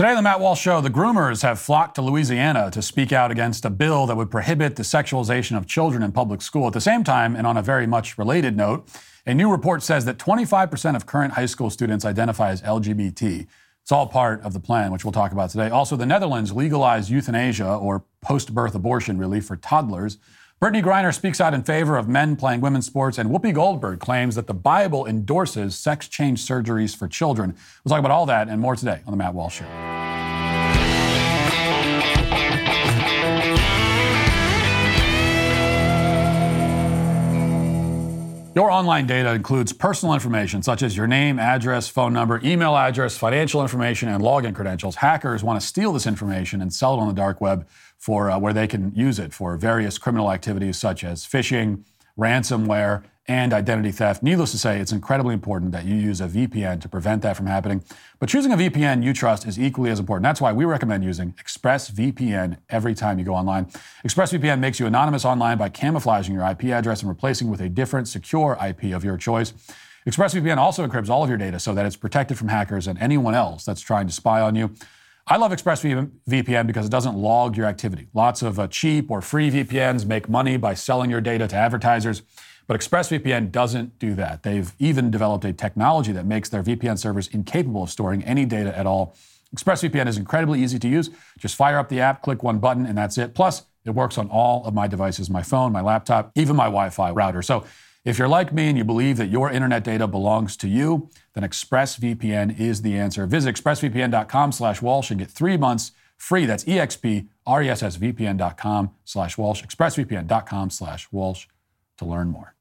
Today on the Matt Walsh Show, the groomers have flocked to Louisiana to speak out against a bill that would prohibit the sexualization of children in public school. At the same time, and on a very much related note, a new report says that 25% of current high school students identify as LGBT. It's all part of the plan, which we'll talk about today. Also, the Netherlands legalized euthanasia or post birth abortion relief for toddlers. Brittney Griner speaks out in favor of men playing women's sports, and Whoopi Goldberg claims that the Bible endorses sex change surgeries for children. We'll talk about all that and more today on The Matt Walsh Show. Your online data includes personal information such as your name, address, phone number, email address, financial information, and login credentials. Hackers want to steal this information and sell it on the dark web for uh, where they can use it for various criminal activities such as phishing, ransomware, and identity theft. Needless to say, it's incredibly important that you use a VPN to prevent that from happening. But choosing a VPN you trust is equally as important. That's why we recommend using ExpressVPN every time you go online. ExpressVPN makes you anonymous online by camouflaging your IP address and replacing with a different secure IP of your choice. ExpressVPN also encrypts all of your data so that it's protected from hackers and anyone else that's trying to spy on you. I love ExpressVPN because it doesn't log your activity. Lots of uh, cheap or free VPNs make money by selling your data to advertisers. But ExpressVPN doesn't do that. They've even developed a technology that makes their VPN servers incapable of storing any data at all. ExpressVPN is incredibly easy to use. Just fire up the app, click one button, and that's it. Plus, it works on all of my devices my phone, my laptop, even my Wi Fi router. So if you're like me and you believe that your internet data belongs to you, then ExpressVPN is the answer. Visit expressvpn.com slash Walsh and get three months free. That's expressvpn.com slash Walsh, expressvpn.com slash Walsh to learn more.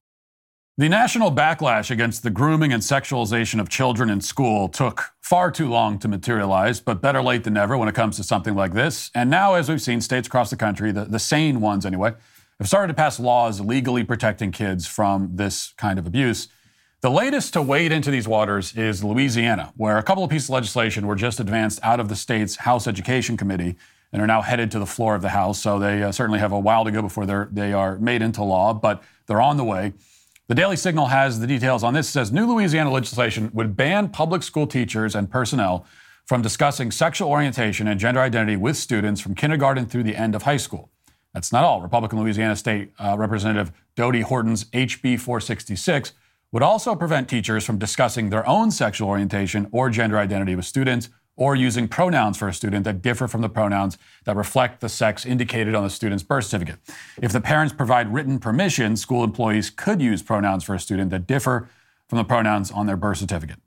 The national backlash against the grooming and sexualization of children in school took far too long to materialize, but better late than never when it comes to something like this. And now, as we've seen, states across the country, the, the sane ones anyway, have started to pass laws legally protecting kids from this kind of abuse. The latest to wade into these waters is Louisiana, where a couple of pieces of legislation were just advanced out of the state's House Education Committee and are now headed to the floor of the House. So they uh, certainly have a while to go before they're, they are made into law, but they're on the way. The Daily Signal has the details on this. It says new Louisiana legislation would ban public school teachers and personnel from discussing sexual orientation and gender identity with students from kindergarten through the end of high school. That's not all. Republican Louisiana State uh, Representative Dodie Horton's HB 466 would also prevent teachers from discussing their own sexual orientation or gender identity with students or using pronouns for a student that differ from the pronouns that reflect the sex indicated on the student's birth certificate. If the parents provide written permission, school employees could use pronouns for a student that differ from the pronouns on their birth certificate.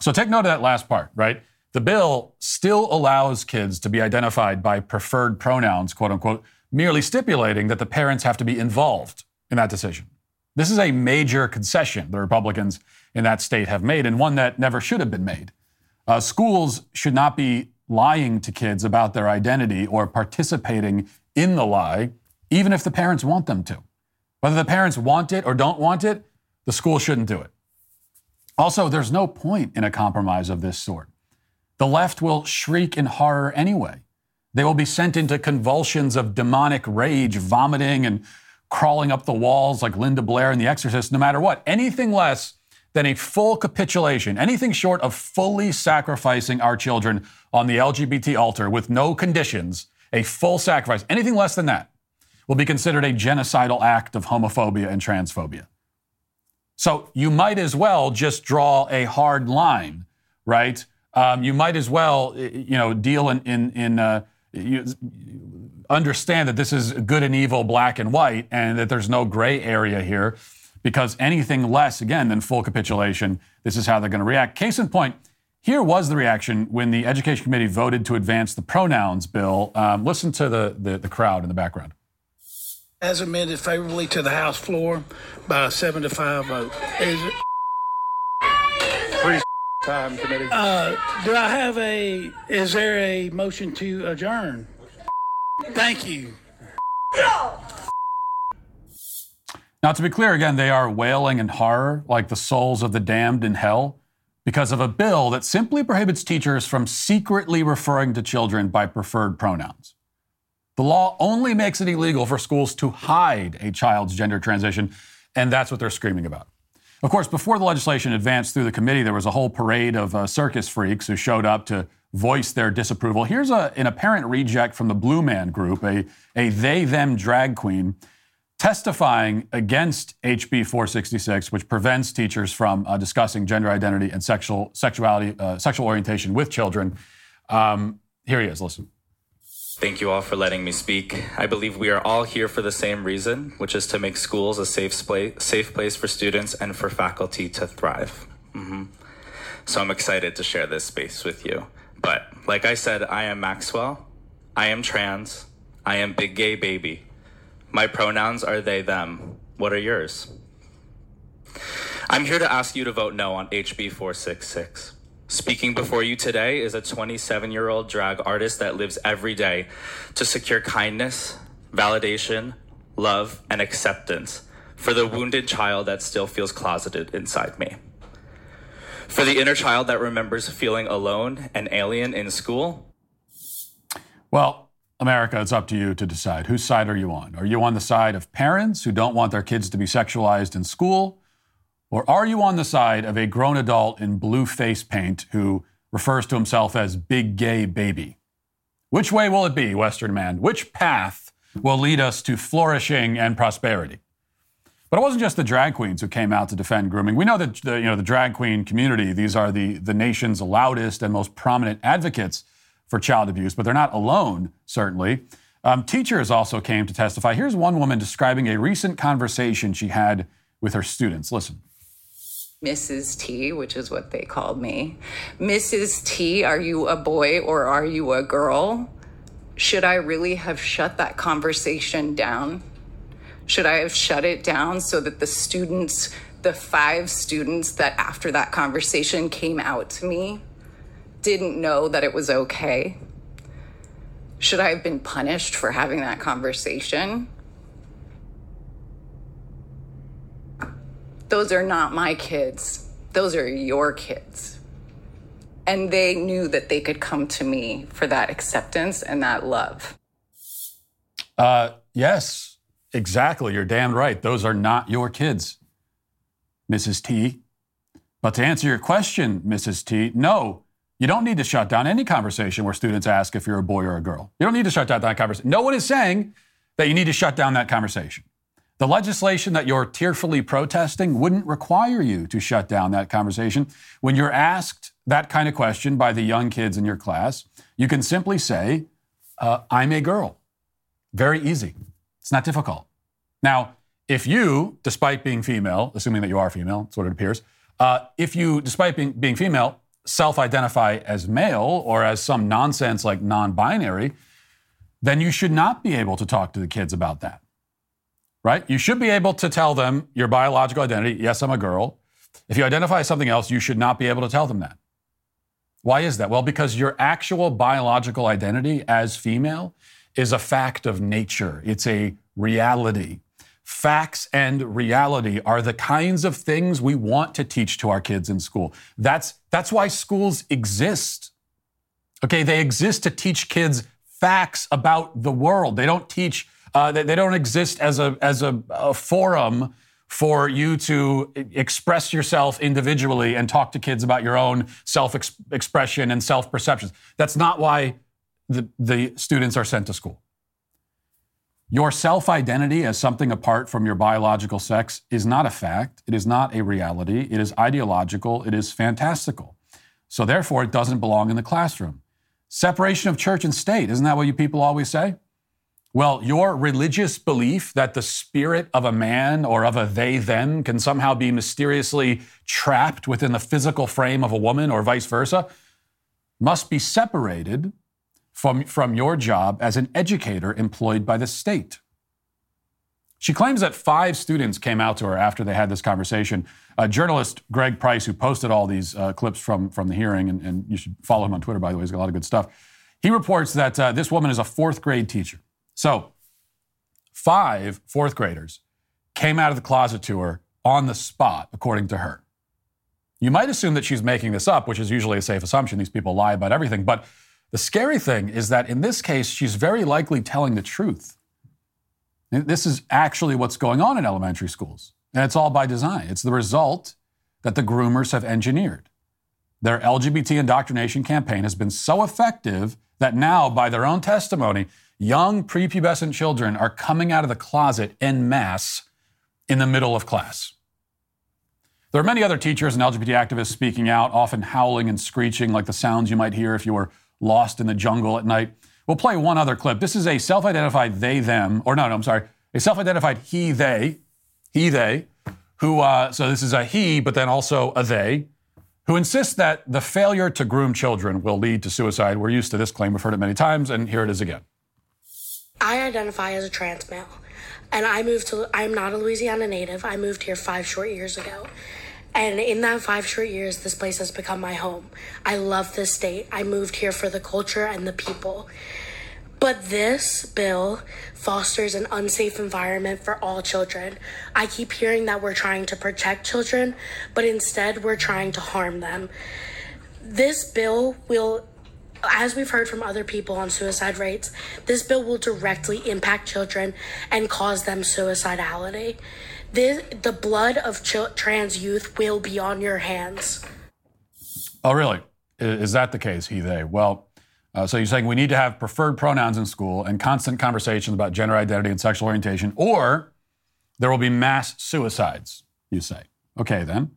So take note of that last part, right? The bill still allows kids to be identified by preferred pronouns, quote unquote, merely stipulating that the parents have to be involved in that decision. This is a major concession the Republicans in that state have made, and one that never should have been made. Uh, schools should not be lying to kids about their identity or participating in the lie, even if the parents want them to. Whether the parents want it or don't want it, the school shouldn't do it. Also, there's no point in a compromise of this sort. The left will shriek in horror anyway. They will be sent into convulsions of demonic rage, vomiting and crawling up the walls like Linda Blair in The Exorcist, no matter what. Anything less than a full capitulation, anything short of fully sacrificing our children on the LGBT altar with no conditions, a full sacrifice, anything less than that, will be considered a genocidal act of homophobia and transphobia. So you might as well just draw a hard line, right? Um, you might as well, you know, deal in in, in uh, you understand that this is good and evil, black and white, and that there's no gray area here because anything less, again, than full capitulation, this is how they're going to react. Case in point, here was the reaction when the Education Committee voted to advance the pronouns bill. Um, listen to the, the, the crowd in the background. As amended favorably to the House floor by a seven to five vote. Is it? Please, time committee. Uh, do I have a? Is there a motion to adjourn? Thank you. Now, to be clear, again, they are wailing in horror like the souls of the damned in hell because of a bill that simply prohibits teachers from secretly referring to children by preferred pronouns. The law only makes it illegal for schools to hide a child's gender transition, and that's what they're screaming about. Of course, before the legislation advanced through the committee, there was a whole parade of uh, circus freaks who showed up to voice their disapproval. Here's a, an apparent reject from the Blue Man Group, a, a they them drag queen, testifying against HB 466, which prevents teachers from uh, discussing gender identity and sexual sexuality, uh, sexual orientation with children. Um, here he is. Listen. Thank you all for letting me speak. I believe we are all here for the same reason, which is to make schools a safe, safe place for students and for faculty to thrive. Mm-hmm. So I'm excited to share this space with you. But like I said, I am Maxwell. I am trans. I am big gay baby. My pronouns are they, them. What are yours? I'm here to ask you to vote no on HB 466. Speaking before you today is a 27 year old drag artist that lives every day to secure kindness, validation, love, and acceptance for the wounded child that still feels closeted inside me. For the inner child that remembers feeling alone and alien in school. Well, America, it's up to you to decide. Whose side are you on? Are you on the side of parents who don't want their kids to be sexualized in school? Or are you on the side of a grown adult in blue face paint who refers to himself as Big Gay Baby? Which way will it be, Western man? Which path will lead us to flourishing and prosperity? But it wasn't just the drag queens who came out to defend grooming. We know that the, you know, the drag queen community, these are the, the nation's loudest and most prominent advocates for child abuse, but they're not alone, certainly. Um, teachers also came to testify. Here's one woman describing a recent conversation she had with her students. Listen. Mrs. T, which is what they called me. Mrs. T, are you a boy or are you a girl? Should I really have shut that conversation down? Should I have shut it down so that the students, the five students that after that conversation came out to me, didn't know that it was okay? Should I have been punished for having that conversation? Those are not my kids. Those are your kids. And they knew that they could come to me for that acceptance and that love. Uh, yes, Exactly. You're damn right. Those are not your kids, Mrs. T. But to answer your question, Mrs. T, no, you don't need to shut down any conversation where students ask if you're a boy or a girl. You don't need to shut down that conversation. No one is saying that you need to shut down that conversation. The legislation that you're tearfully protesting wouldn't require you to shut down that conversation. When you're asked that kind of question by the young kids in your class, you can simply say, uh, I'm a girl. Very easy. It's not difficult. Now, if you, despite being female, assuming that you are female, that's what it appears, uh, if you, despite being, being female, self identify as male or as some nonsense like non binary, then you should not be able to talk to the kids about that. Right? You should be able to tell them your biological identity. Yes, I'm a girl. If you identify as something else, you should not be able to tell them that. Why is that? Well, because your actual biological identity as female is a fact of nature, it's a reality. Facts and reality are the kinds of things we want to teach to our kids in school. That's, that's why schools exist. Okay, they exist to teach kids facts about the world. They don't teach, uh, they, they, don't exist as, a, as a, a forum for you to express yourself individually and talk to kids about your own self expression and self perceptions. That's not why the, the students are sent to school. Your self identity as something apart from your biological sex is not a fact. It is not a reality. It is ideological. It is fantastical. So, therefore, it doesn't belong in the classroom. Separation of church and state, isn't that what you people always say? Well, your religious belief that the spirit of a man or of a they them can somehow be mysteriously trapped within the physical frame of a woman or vice versa must be separated from, from your job as an educator employed by the state. She claims that five students came out to her after they had this conversation. Uh, journalist Greg Price, who posted all these uh, clips from, from the hearing, and, and, you should follow him on Twitter, by the way, he's got a lot of good stuff. He reports that uh, this woman is a fourth grade teacher. So, five fourth graders came out of the closet to her on the spot, according to her. You might assume that she's making this up, which is usually a safe assumption. These people lie about everything. But the scary thing is that in this case, she's very likely telling the truth. This is actually what's going on in elementary schools. And it's all by design. It's the result that the groomers have engineered. their LGBT indoctrination campaign has been so effective that now, by their own testimony, young prepubescent children are coming out of the closet en masse in the middle of class. There are many other teachers and LGBT activists speaking out, often howling and screeching like the sounds you might hear if you were lost in the jungle at night. We'll play one other clip. This is a self identified they, them, or no, no, I'm sorry, a self identified he, they, he, they, who, uh, so this is a he, but then also a they, who insists that the failure to groom children will lead to suicide. We're used to this claim, we've heard it many times, and here it is again. I identify as a trans male, and I moved to, I'm not a Louisiana native. I moved here five short years ago. And in that five short years, this place has become my home. I love this state. I moved here for the culture and the people. But this bill fosters an unsafe environment for all children. I keep hearing that we're trying to protect children, but instead we're trying to harm them. This bill will, as we've heard from other people on suicide rates, this bill will directly impact children and cause them suicidality. This, the blood of ch- trans youth will be on your hands. Oh, really? Is that the case, he, they? Well, uh, so you're saying we need to have preferred pronouns in school and constant conversations about gender identity and sexual orientation, or there will be mass suicides, you say. Okay, then.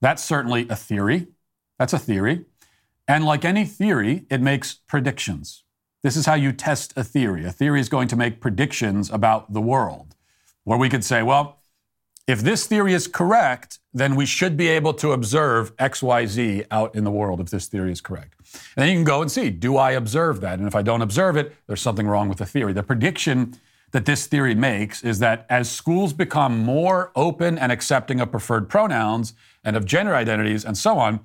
That's certainly a theory. That's a theory. And like any theory, it makes predictions. This is how you test a theory. A theory is going to make predictions about the world, where we could say, well, if this theory is correct, then we should be able to observe XYZ out in the world if this theory is correct. And then you can go and see, do I observe that? And if I don't observe it, there's something wrong with the theory. The prediction that this theory makes is that as schools become more open and accepting of preferred pronouns and of gender identities and so on,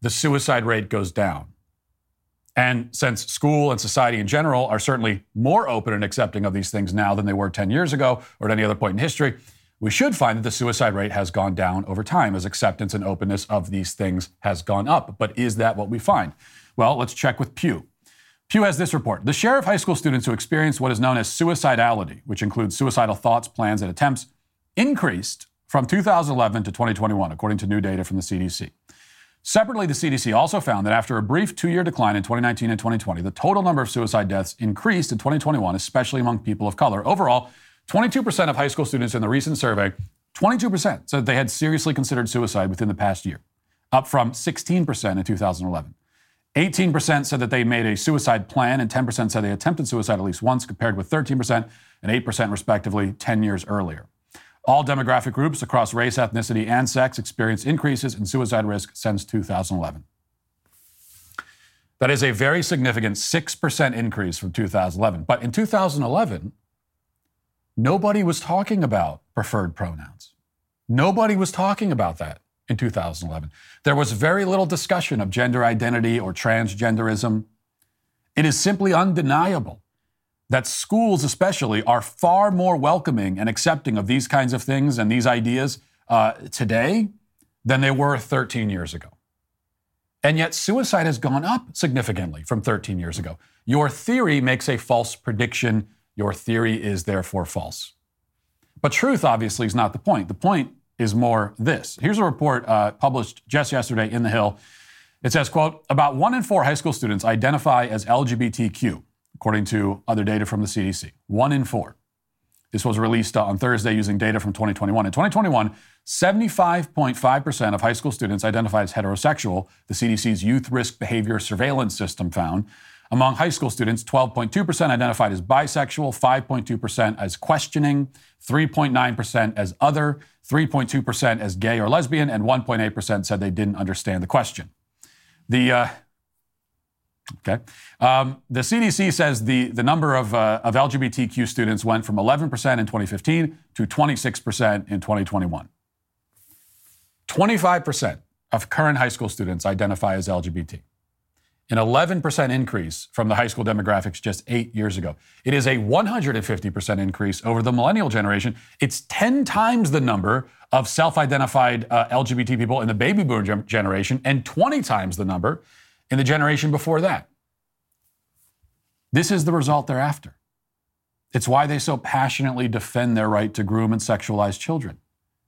the suicide rate goes down. And since school and society in general are certainly more open and accepting of these things now than they were 10 years ago or at any other point in history, we should find that the suicide rate has gone down over time as acceptance and openness of these things has gone up. But is that what we find? Well, let's check with Pew. Pew has this report. The share of high school students who experience what is known as suicidality, which includes suicidal thoughts, plans, and attempts, increased from 2011 to 2021, according to new data from the CDC. Separately, the CDC also found that after a brief two year decline in 2019 and 2020, the total number of suicide deaths increased in 2021, especially among people of color. Overall, 22% of high school students in the recent survey, 22% said they had seriously considered suicide within the past year, up from 16% in 2011. 18% said that they made a suicide plan, and 10% said they attempted suicide at least once, compared with 13% and 8%, respectively, 10 years earlier. All demographic groups across race, ethnicity, and sex experienced increases in suicide risk since 2011. That is a very significant 6% increase from 2011. But in 2011, Nobody was talking about preferred pronouns. Nobody was talking about that in 2011. There was very little discussion of gender identity or transgenderism. It is simply undeniable that schools, especially, are far more welcoming and accepting of these kinds of things and these ideas uh, today than they were 13 years ago. And yet, suicide has gone up significantly from 13 years ago. Your theory makes a false prediction your theory is therefore false. But truth, obviously, is not the point. The point is more this. Here's a report uh, published just yesterday in The Hill. It says, quote, about one in four high school students identify as LGBTQ, according to other data from the CDC. One in four. This was released uh, on Thursday using data from 2021. In 2021, 75.5% of high school students identified as heterosexual, the CDC's Youth Risk Behavior Surveillance System found. Among high school students, 12.2% identified as bisexual, 5.2% as questioning, 3.9% as other, 3.2% as gay or lesbian, and 1.8% said they didn't understand the question. The uh, Okay. Um, the CDC says the, the number of, uh, of LGBTQ students went from 11% in 2015 to 26% in 2021. 25% of current high school students identify as LGBT an 11% increase from the high school demographics just eight years ago. It is a 150% increase over the millennial generation. It's 10 times the number of self identified uh, LGBT people in the baby boomer generation and 20 times the number in the generation before that. This is the result they're after. It's why they so passionately defend their right to groom and sexualize children.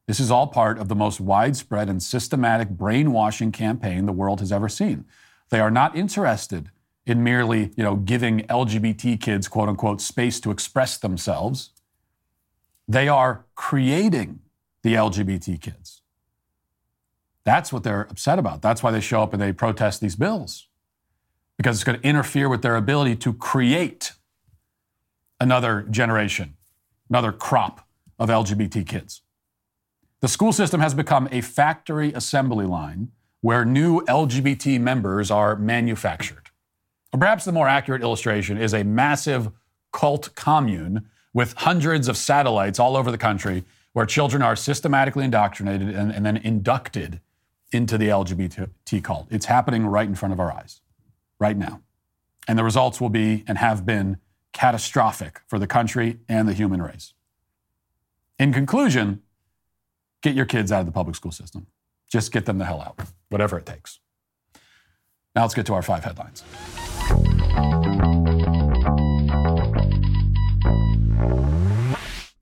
This is all part of the most widespread and systematic brainwashing campaign the world has ever seen. They are not interested in merely, you know, giving LGBT kids quote unquote space to express themselves. They are creating the LGBT kids. That's what they're upset about. That's why they show up and they protest these bills. Because it's going to interfere with their ability to create another generation, another crop of LGBT kids. The school system has become a factory assembly line where new LGBT members are manufactured. Or perhaps the more accurate illustration is a massive cult commune with hundreds of satellites all over the country where children are systematically indoctrinated and, and then inducted into the LGBT cult. It's happening right in front of our eyes, right now. And the results will be and have been catastrophic for the country and the human race. In conclusion, get your kids out of the public school system. Just get them the hell out, whatever it takes. Now let's get to our five headlines.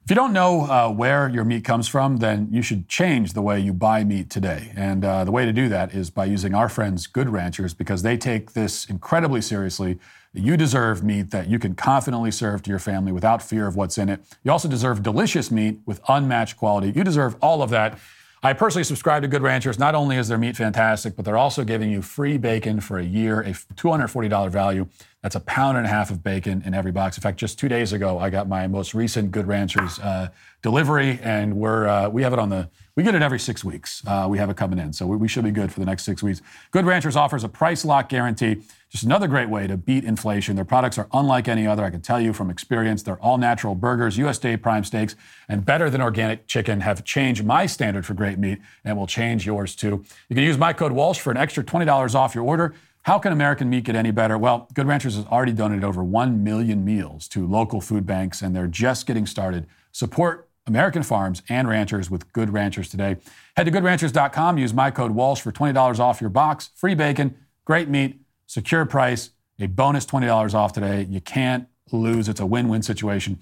If you don't know uh, where your meat comes from, then you should change the way you buy meat today. And uh, the way to do that is by using our friends Good Ranchers because they take this incredibly seriously. You deserve meat that you can confidently serve to your family without fear of what's in it. You also deserve delicious meat with unmatched quality. You deserve all of that. I personally subscribe to Good Ranchers. Not only is their meat fantastic, but they're also giving you free bacon for a year, a $240 value. That's a pound and a half of bacon in every box. In fact, just two days ago, I got my most recent Good Ranchers uh, delivery, and we're uh, we have it on the we get it every six weeks. Uh, we have it coming in, so we, we, should be good for the next six weeks. Good Ranchers offers a price lock guarantee. Just another great way to beat inflation. Their products are unlike any other. I can tell you from experience. They're all natural burgers, USDA prime steaks, and better than organic chicken have changed my standard for great meat and will change yours too. You can use my code Walsh for an extra twenty dollars off your order. How can American meat get any better? Well, Good Ranchers has already donated over 1 million meals to local food banks, and they're just getting started. Support American farms and ranchers with Good Ranchers today. Head to goodranchers.com, use my code Walsh for $20 off your box, free bacon, great meat, secure price, a bonus $20 off today. You can't lose. It's a win win situation.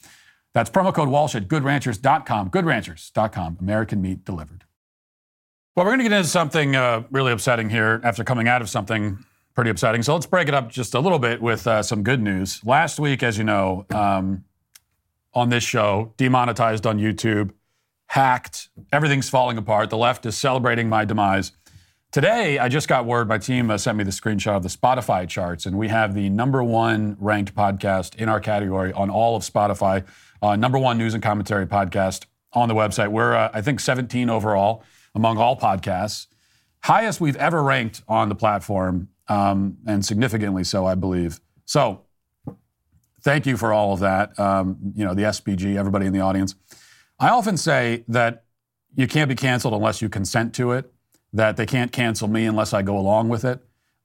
That's promo code Walsh at goodranchers.com. Goodranchers.com, American meat delivered. Well, we're going to get into something uh, really upsetting here after coming out of something pretty upsetting. So let's break it up just a little bit with uh, some good news. Last week, as you know, um, on this show, demonetized on YouTube, hacked, everything's falling apart. The left is celebrating my demise. Today, I just got word, my team uh, sent me the screenshot of the Spotify charts, and we have the number one ranked podcast in our category on all of Spotify, uh, number one news and commentary podcast on the website. We're, uh, I think, 17 overall among all podcasts. Highest we've ever ranked on the platform um, and significantly so, I believe. So, thank you for all of that. Um, you know, the SPG, everybody in the audience. I often say that you can't be canceled unless you consent to it. That they can't cancel me unless I go along with it.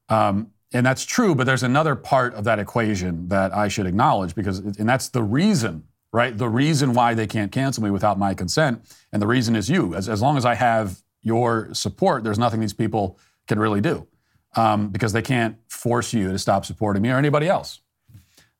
Um, and that's true, but there's another part of that equation that I should acknowledge because, and that's the reason, right? The reason why they can't cancel me without my consent, and the reason is you. As, as long as I have your support, there's nothing these people can really do um, because they can't force you to stop supporting me or anybody else.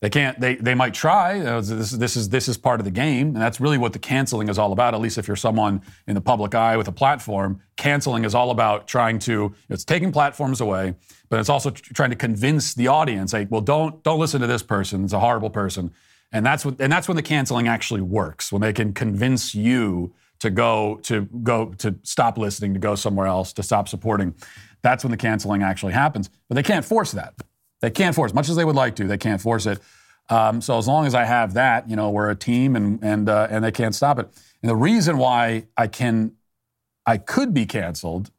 They can't. They, they might try. Uh, this, this is this is part of the game, and that's really what the canceling is all about. At least if you're someone in the public eye with a platform, canceling is all about trying to. It's taking platforms away, but it's also trying to convince the audience, like, well, don't don't listen to this person. It's a horrible person, and that's what and that's when the canceling actually works. When they can convince you to go to go to stop listening, to go somewhere else, to stop supporting. That's when the canceling actually happens. But they can't force that. They can't force, much as they would like to. They can't force it. Um, so as long as I have that, you know, we're a team, and and uh, and they can't stop it. And the reason why I can, I could be canceled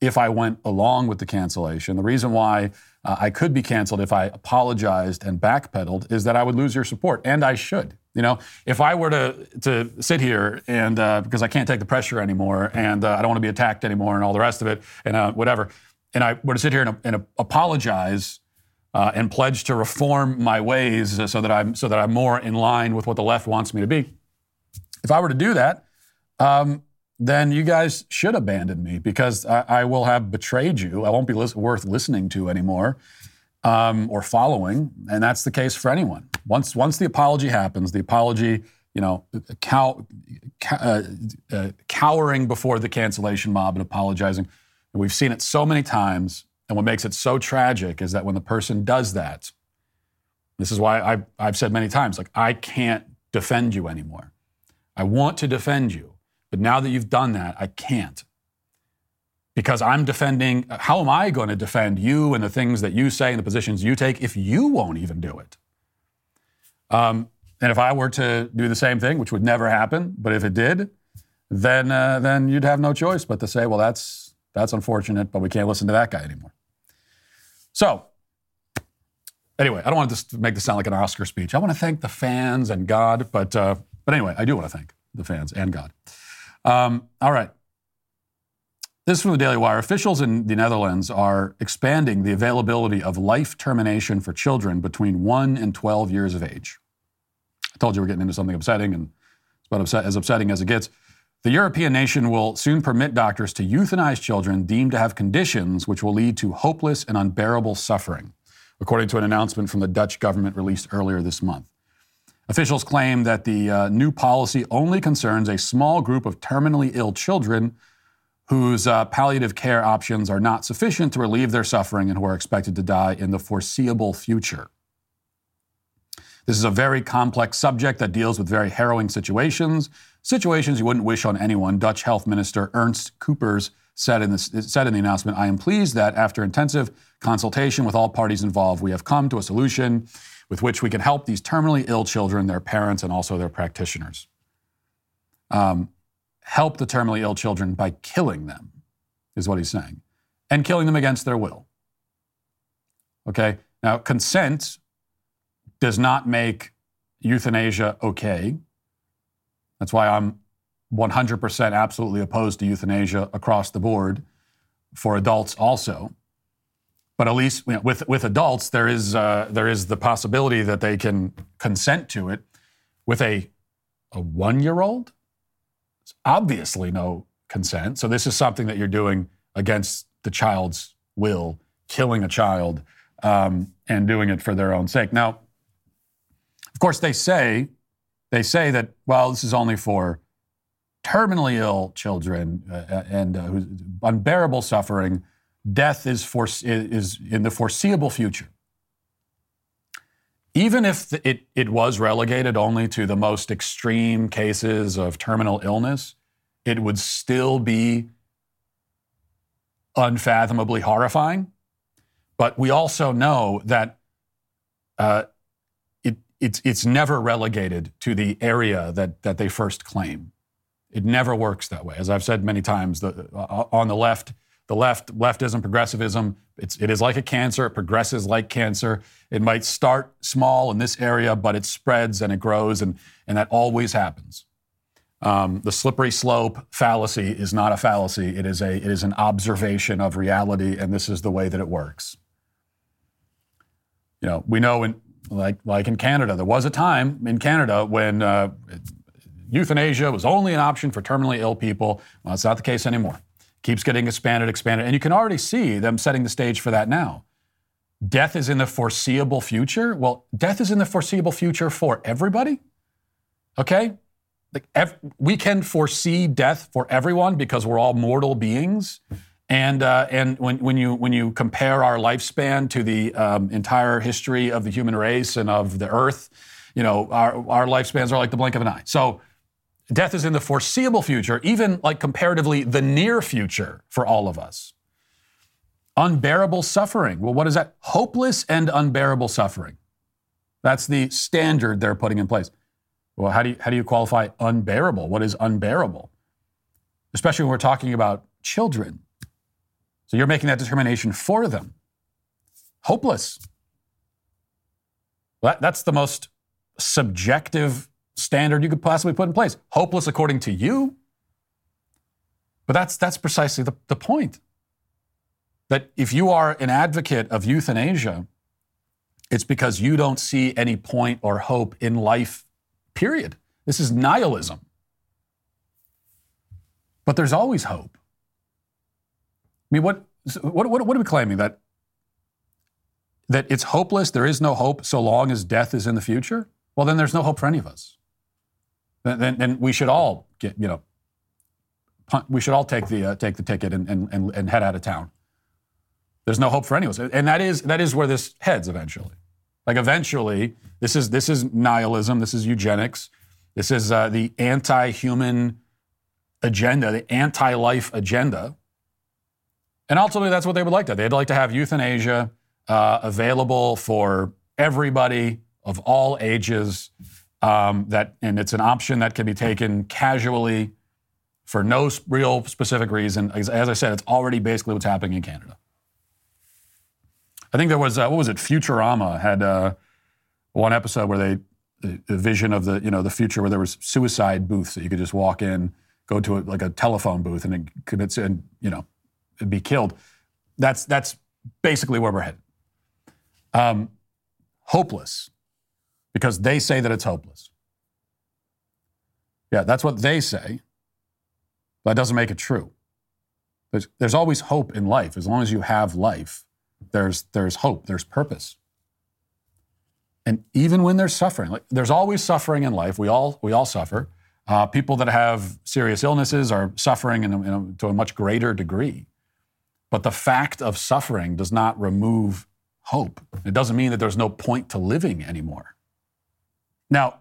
if I went along with the cancellation. The reason why uh, I could be canceled if I apologized and backpedaled is that I would lose your support, and I should. You know, if I were to to sit here and uh, because I can't take the pressure anymore, and uh, I don't want to be attacked anymore, and all the rest of it, and uh, whatever and I were to sit here and, and apologize uh, and pledge to reform my ways so that I'm so that I'm more in line with what the left wants me to be. If I were to do that, um, then you guys should abandon me because I, I will have betrayed you. I won't be lis- worth listening to anymore um, or following, and that's the case for anyone. Once once the apology happens, the apology you know, cow, uh, uh, cowering before the cancellation mob and apologizing. We've seen it so many times. And what makes it so tragic is that when the person does that, this is why I've, I've said many times, like, I can't defend you anymore. I want to defend you, but now that you've done that, I can't. Because I'm defending, how am I going to defend you and the things that you say and the positions you take if you won't even do it? Um, and if I were to do the same thing, which would never happen, but if it did, then uh, then you'd have no choice but to say, well, that's that's unfortunate, but we can't listen to that guy anymore. So, anyway, I don't want to just make this sound like an Oscar speech. I want to thank the fans and God, but uh, but anyway, I do want to thank the fans and God. Um, all right. This is from the Daily Wire. Officials in the Netherlands are expanding the availability of life termination for children between 1 and 12 years of age. I told you we're getting into something upsetting, and it's about upset, as upsetting as it gets. The European nation will soon permit doctors to euthanize children deemed to have conditions which will lead to hopeless and unbearable suffering, according to an announcement from the Dutch government released earlier this month. Officials claim that the uh, new policy only concerns a small group of terminally ill children whose uh, palliative care options are not sufficient to relieve their suffering and who are expected to die in the foreseeable future. This is a very complex subject that deals with very harrowing situations, situations you wouldn't wish on anyone. Dutch Health Minister Ernst Kuipers said in, this, said in the announcement I am pleased that after intensive consultation with all parties involved, we have come to a solution with which we can help these terminally ill children, their parents, and also their practitioners. Um, help the terminally ill children by killing them, is what he's saying, and killing them against their will. Okay? Now, consent does not make euthanasia okay. That's why I'm 100% absolutely opposed to euthanasia across the board for adults also. But at least you know, with, with adults, there is, uh, there is the possibility that they can consent to it. With a, a one year old, obviously no consent. So this is something that you're doing against the child's will, killing a child um, and doing it for their own sake. Now, of course, they say they say that well, this is only for terminally ill children uh, uh and uh, unbearable suffering. Death is for is in the foreseeable future. Even if it, it was relegated only to the most extreme cases of terminal illness, it would still be unfathomably horrifying. But we also know that uh, it's, it's never relegated to the area that, that they first claim. It never works that way. As I've said many times, the, uh, on the left, the left, leftism, progressivism, it's, it is like a cancer. It progresses like cancer. It might start small in this area, but it spreads and it grows, and, and that always happens. Um, the slippery slope fallacy is not a fallacy. It is, a, it is an observation of reality, and this is the way that it works. You know, we know in, like, like in Canada. There was a time in Canada when uh, euthanasia was only an option for terminally ill people. Well, it's not the case anymore. Keeps getting expanded, expanded. And you can already see them setting the stage for that now. Death is in the foreseeable future. Well, death is in the foreseeable future for everybody. Okay? Like ev- we can foresee death for everyone because we're all mortal beings. And, uh, and when, when, you, when you compare our lifespan to the um, entire history of the human race and of the earth, you know, our, our lifespans are like the blink of an eye. So death is in the foreseeable future, even like comparatively the near future for all of us. Unbearable suffering. Well, what is that? Hopeless and unbearable suffering. That's the standard they're putting in place. Well, how do you, how do you qualify unbearable? What is unbearable? Especially when we're talking about children. So you're making that determination for them. Hopeless. That, that's the most subjective standard you could possibly put in place. Hopeless according to you. But that's, that's precisely the, the point. That if you are an advocate of euthanasia, it's because you don't see any point or hope in life, period. This is nihilism. But there's always hope. I mean, what, what, what, what are we claiming? That, that it's hopeless, there is no hope so long as death is in the future? Well, then there's no hope for any of us. then, then, then we should all get, you know, we should all take the, uh, take the ticket and, and, and, and head out of town. There's no hope for any of us. And that is, that is where this heads eventually. Like eventually, this is, this is nihilism, this is eugenics, this is uh, the anti human agenda, the anti life agenda. And ultimately, that's what they would like to. They'd like to have euthanasia uh, available for everybody of all ages. Um, that and it's an option that can be taken casually for no real specific reason. As, as I said, it's already basically what's happening in Canada. I think there was uh, what was it? Futurama had uh, one episode where they the, the vision of the you know the future where there was suicide booths that you could just walk in, go to a, like a telephone booth and it commits and you know be killed. That's that's basically where we're headed. Um, hopeless, because they say that it's hopeless. Yeah, that's what they say. That doesn't make it true. There's, there's always hope in life. As long as you have life, there's, there's hope, there's purpose. And even when there's suffering, like, there's always suffering in life. We all, we all suffer. Uh, people that have serious illnesses are suffering in a, in a, to a much greater degree. But the fact of suffering does not remove hope. It doesn't mean that there's no point to living anymore. Now,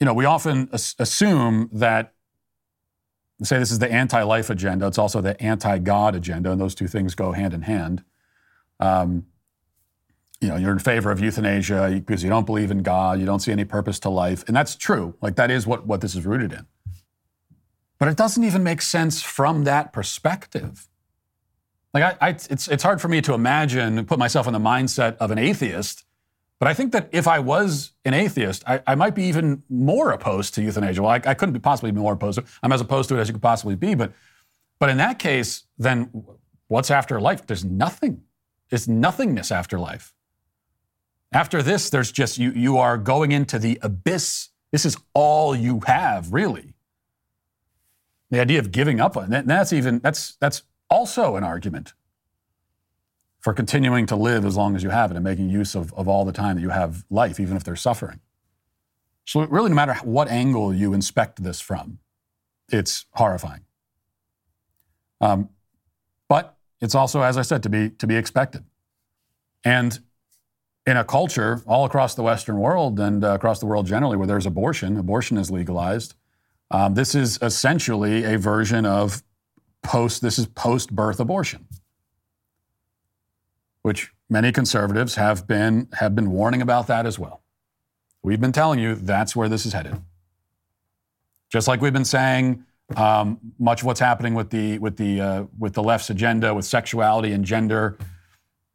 you know, we often as- assume that, say this is the anti life agenda, it's also the anti God agenda, and those two things go hand in hand. Um, you know, you're in favor of euthanasia because you don't believe in God, you don't see any purpose to life. And that's true. Like, that is what, what this is rooted in. But it doesn't even make sense from that perspective. Like, I, I, it's, it's hard for me to imagine put myself in the mindset of an atheist. But I think that if I was an atheist, I, I might be even more opposed to euthanasia. Well, I, I couldn't be possibly be more opposed. I'm as opposed to it as you could possibly be. But, but in that case, then what's after life? There's nothing. There's nothingness after life. After this, there's just you, you are going into the abyss. This is all you have, really. The idea of giving up on that, that's even that's that's also an argument for continuing to live as long as you have it and making use of, of all the time that you have life, even if they're suffering. So really, no matter what angle you inspect this from, it's horrifying. Um, but it's also, as I said, to be to be expected. And in a culture all across the Western world and uh, across the world generally where there's abortion, abortion is legalized. Um, this is essentially a version of post. This is post-birth abortion, which many conservatives have been have been warning about that as well. We've been telling you that's where this is headed. Just like we've been saying, um, much of what's happening with the with the uh, with the left's agenda, with sexuality and gender,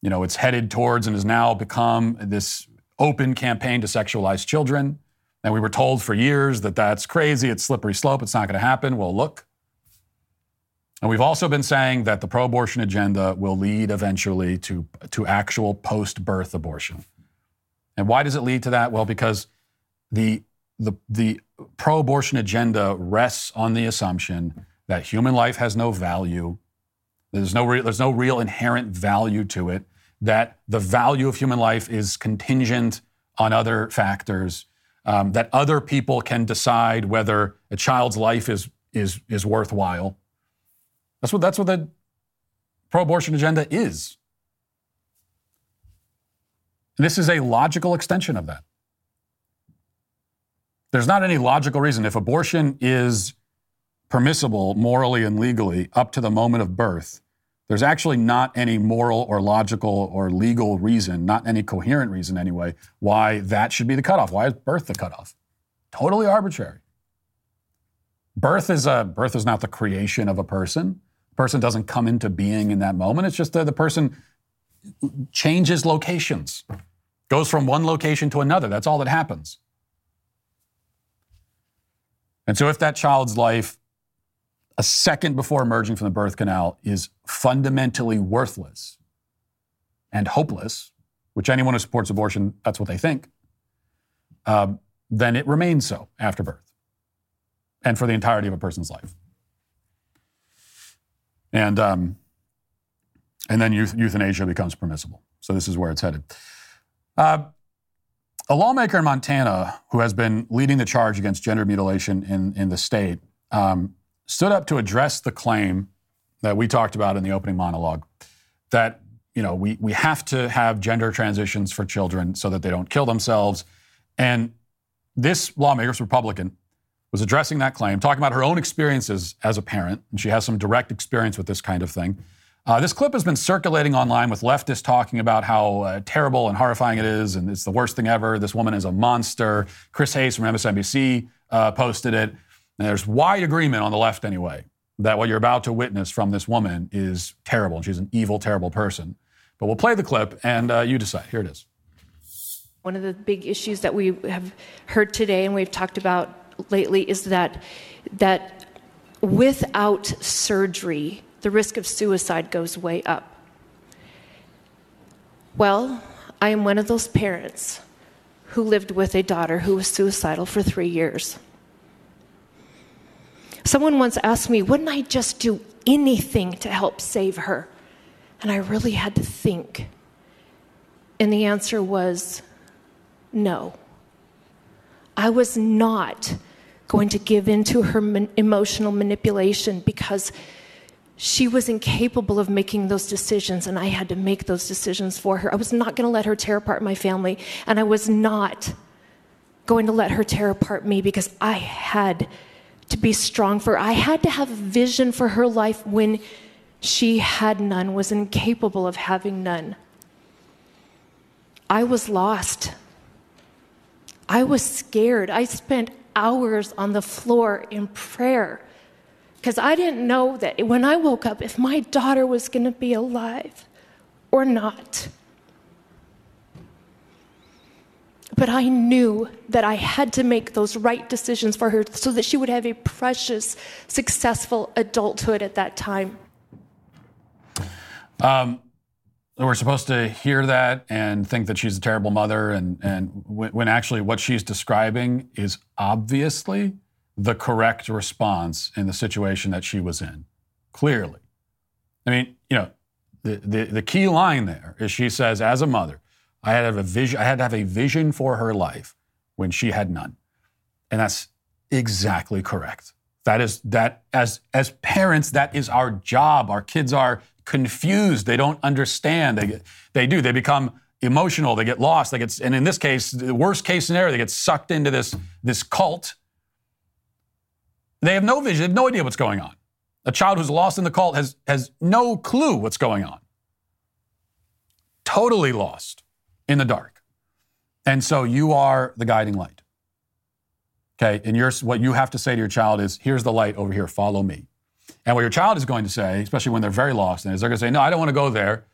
you know, it's headed towards and has now become this open campaign to sexualize children. And we were told for years that that's crazy, it's slippery slope, it's not going to happen. Well, look. And we've also been saying that the pro abortion agenda will lead eventually to, to actual post birth abortion. And why does it lead to that? Well, because the, the, the pro abortion agenda rests on the assumption that human life has no value, there's no, re- there's no real inherent value to it, that the value of human life is contingent on other factors, um, that other people can decide whether a child's life is, is, is worthwhile. That's what, that's what the pro abortion agenda is. This is a logical extension of that. There's not any logical reason. If abortion is permissible morally and legally up to the moment of birth, there's actually not any moral or logical or legal reason, not any coherent reason anyway, why that should be the cutoff. Why is birth the cutoff? Totally arbitrary. Birth is a birth is not the creation of a person. Person doesn't come into being in that moment. It's just that the person changes locations, goes from one location to another. That's all that happens. And so, if that child's life a second before emerging from the birth canal is fundamentally worthless and hopeless, which anyone who supports abortion, that's what they think, um, then it remains so after birth and for the entirety of a person's life. And, um, and then euth- euthanasia becomes permissible. So this is where it's headed. Uh, a lawmaker in Montana who has been leading the charge against gender mutilation in, in the state um, stood up to address the claim that we talked about in the opening monologue that you know we, we have to have gender transitions for children so that they don't kill themselves. And this lawmaker's Republican was addressing that claim, talking about her own experiences as a parent, and she has some direct experience with this kind of thing. Uh, this clip has been circulating online with leftists talking about how uh, terrible and horrifying it is, and it's the worst thing ever. This woman is a monster. Chris Hayes from MSNBC uh, posted it. And there's wide agreement on the left, anyway, that what you're about to witness from this woman is terrible, and she's an evil, terrible person. But we'll play the clip, and uh, you decide. Here it is. One of the big issues that we have heard today and we've talked about lately is that that without surgery, the risk of suicide goes way up. Well, I am one of those parents who lived with a daughter who was suicidal for three years. Someone once asked me, wouldn't I just do anything to help save her? And I really had to think. And the answer was no. I was not going to give in to her man- emotional manipulation because she was incapable of making those decisions and I had to make those decisions for her. I was not going to let her tear apart my family and I was not going to let her tear apart me because I had to be strong for her. I had to have a vision for her life when she had none, was incapable of having none. I was lost. I was scared. I spent hours on the floor in prayer because I didn't know that when I woke up if my daughter was going to be alive or not. But I knew that I had to make those right decisions for her so that she would have a precious, successful adulthood at that time. Um, we're supposed to hear that and think that she's a terrible mother, and, and when, when actually what she's describing is obviously the correct response in the situation that she was in. Clearly. I mean, you know, the, the, the key line there is she says, as a mother, I had, to have a vision, I had to have a vision for her life when she had none. And that's exactly correct. That is that as as parents, that is our job. Our kids are confused. They don't understand. They get, they do. They become emotional. They get lost. They get and in this case, the worst case scenario, they get sucked into this this cult. They have no vision. They have no idea what's going on. A child who's lost in the cult has has no clue what's going on. Totally lost in the dark. And so you are the guiding light. Okay, and your, what you have to say to your child is, here's the light over here, follow me. And what your child is going to say, especially when they're very lost, is they're going to say, no, I don't want to go there.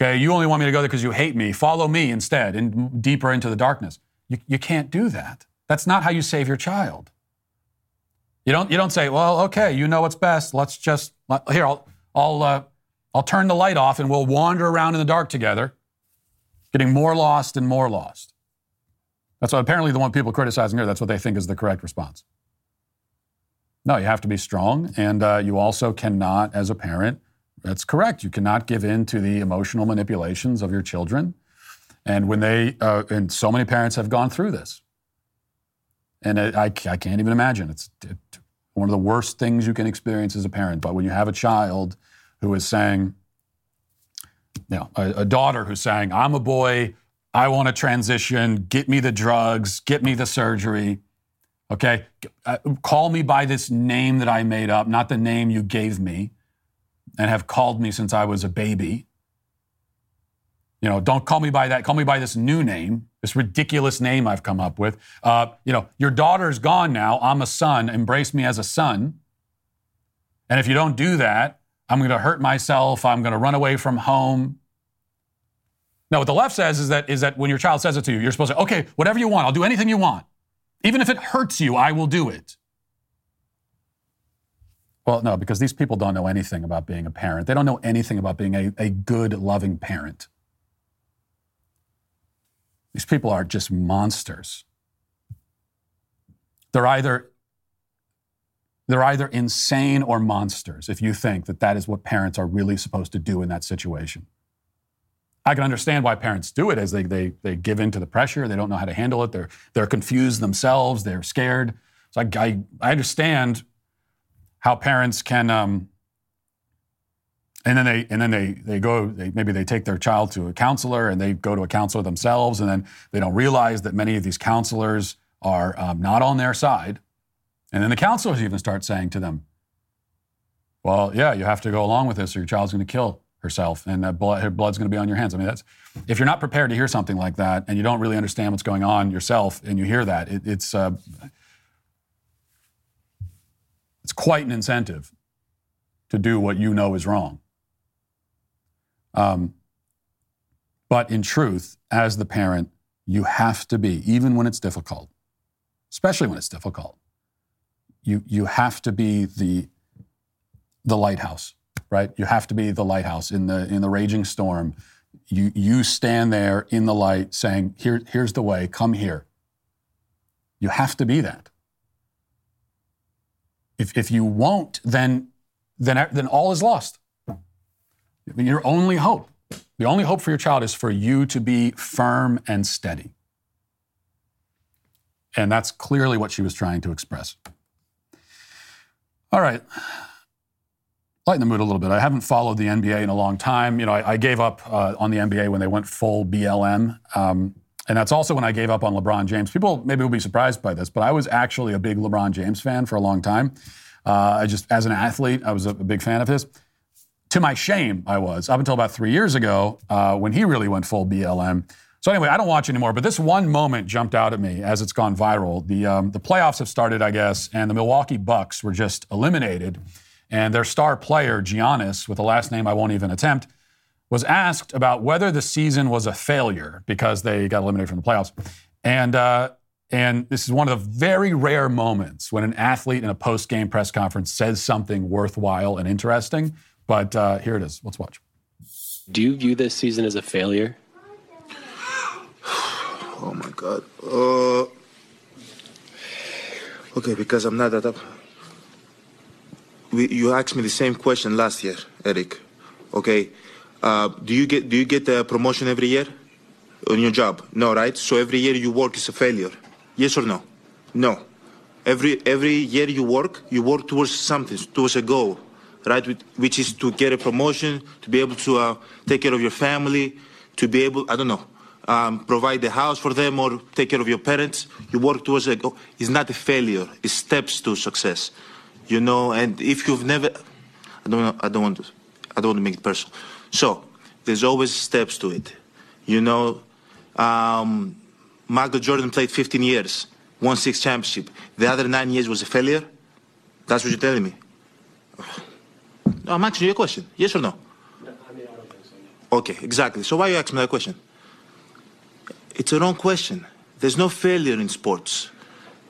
Okay, you only want me to go there because you hate me. Follow me instead, and deeper into the darkness. You, you can't do that. That's not how you save your child. You don't, you don't say, well, okay, you know what's best. Let's just, here, I'll, I'll, uh, I'll turn the light off and we'll wander around in the dark together, getting more lost and more lost. That's what apparently the one people criticizing her, that's what they think is the correct response. No, you have to be strong, and uh, you also cannot, as a parent, that's correct. You cannot give in to the emotional manipulations of your children. And when they, uh, and so many parents have gone through this. And it, I, I can't even imagine. It's it, one of the worst things you can experience as a parent. But when you have a child who is saying, you know, a, a daughter who's saying, I'm a boy, I want to transition, get me the drugs, get me the surgery. Okay? Uh, call me by this name that I made up, not the name you gave me and have called me since I was a baby. You know, don't call me by that. Call me by this new name, this ridiculous name I've come up with. Uh, you know, your daughter's gone now. I'm a son. Embrace me as a son. And if you don't do that, I'm going to hurt myself. I'm going to run away from home. Now, what the left says is that, is that when your child says it to you, you're supposed to, okay, whatever you want, I'll do anything you want. Even if it hurts you, I will do it. Well, no, because these people don't know anything about being a parent. They don't know anything about being a, a good, loving parent. These people are just monsters. They're either they're either insane or monsters if you think that that is what parents are really supposed to do in that situation. I can understand why parents do it as they, they, they give in to the pressure. They don't know how to handle it. They're, they're confused themselves. They're scared. So I, I, I understand how parents can, um, and then they and then they they go they, maybe they take their child to a counselor and they go to a counselor themselves and then they don't realize that many of these counselors are um, not on their side and then the counselors even start saying to them well yeah you have to go along with this or your child's going to kill herself and that blood, her blood's going to be on your hands. I mean that's if you're not prepared to hear something like that and you don't really understand what's going on yourself and you hear that it, it's uh, it's quite an incentive to do what you know is wrong. Um, but in truth, as the parent, you have to be, even when it's difficult, especially when it's difficult, you, you have to be the, the lighthouse, right? You have to be the lighthouse in the, in the raging storm. You, you stand there in the light saying, Here, here's the way, come here. You have to be that. If, if you won't, then, then, then all is lost. Your only hope, the only hope for your child is for you to be firm and steady. And that's clearly what she was trying to express. All right. Lighten the mood a little bit. I haven't followed the NBA in a long time. You know, I, I gave up uh, on the NBA when they went full BLM. Um, and that's also when I gave up on LeBron James. People maybe will be surprised by this, but I was actually a big LeBron James fan for a long time. Uh, I just, as an athlete, I was a, a big fan of his to my shame, I was up until about three years ago uh, when he really went full BLM. So anyway, I don't watch anymore, but this one moment jumped out at me as it's gone viral. The um, the playoffs have started, I guess, and the Milwaukee Bucks were just eliminated, and their star player Giannis, with a last name I won't even attempt, was asked about whether the season was a failure because they got eliminated from the playoffs, and. Uh, and this is one of the very rare moments when an athlete in a post game press conference says something worthwhile and interesting. But uh, here it is. Let's watch. Do you view this season as a failure? oh my God. Uh, okay, because I'm not that up. We, you asked me the same question last year, Eric. Okay. Uh, do you get do you get a promotion every year on your job? No, right? So every year you work is a failure. Yes or no? No. Every every year you work, you work towards something, towards a goal right? Which is to get a promotion, to be able to uh, take care of your family, to be able, I don't know, um, provide the house for them or take care of your parents. You work towards a goal. It's not a failure. It's steps to success, you know. And if you've never, I don't, know, I don't want to, I don't want to make it personal. So there's always steps to it, you know. Um, Michael Jordan played 15 years, won six championship. The other nine years was a failure. That's what you're telling me. No, I'm asking you a question. Yes or no? Okay, exactly. So why are you asking me that question? It's a wrong question. There's no failure in sports.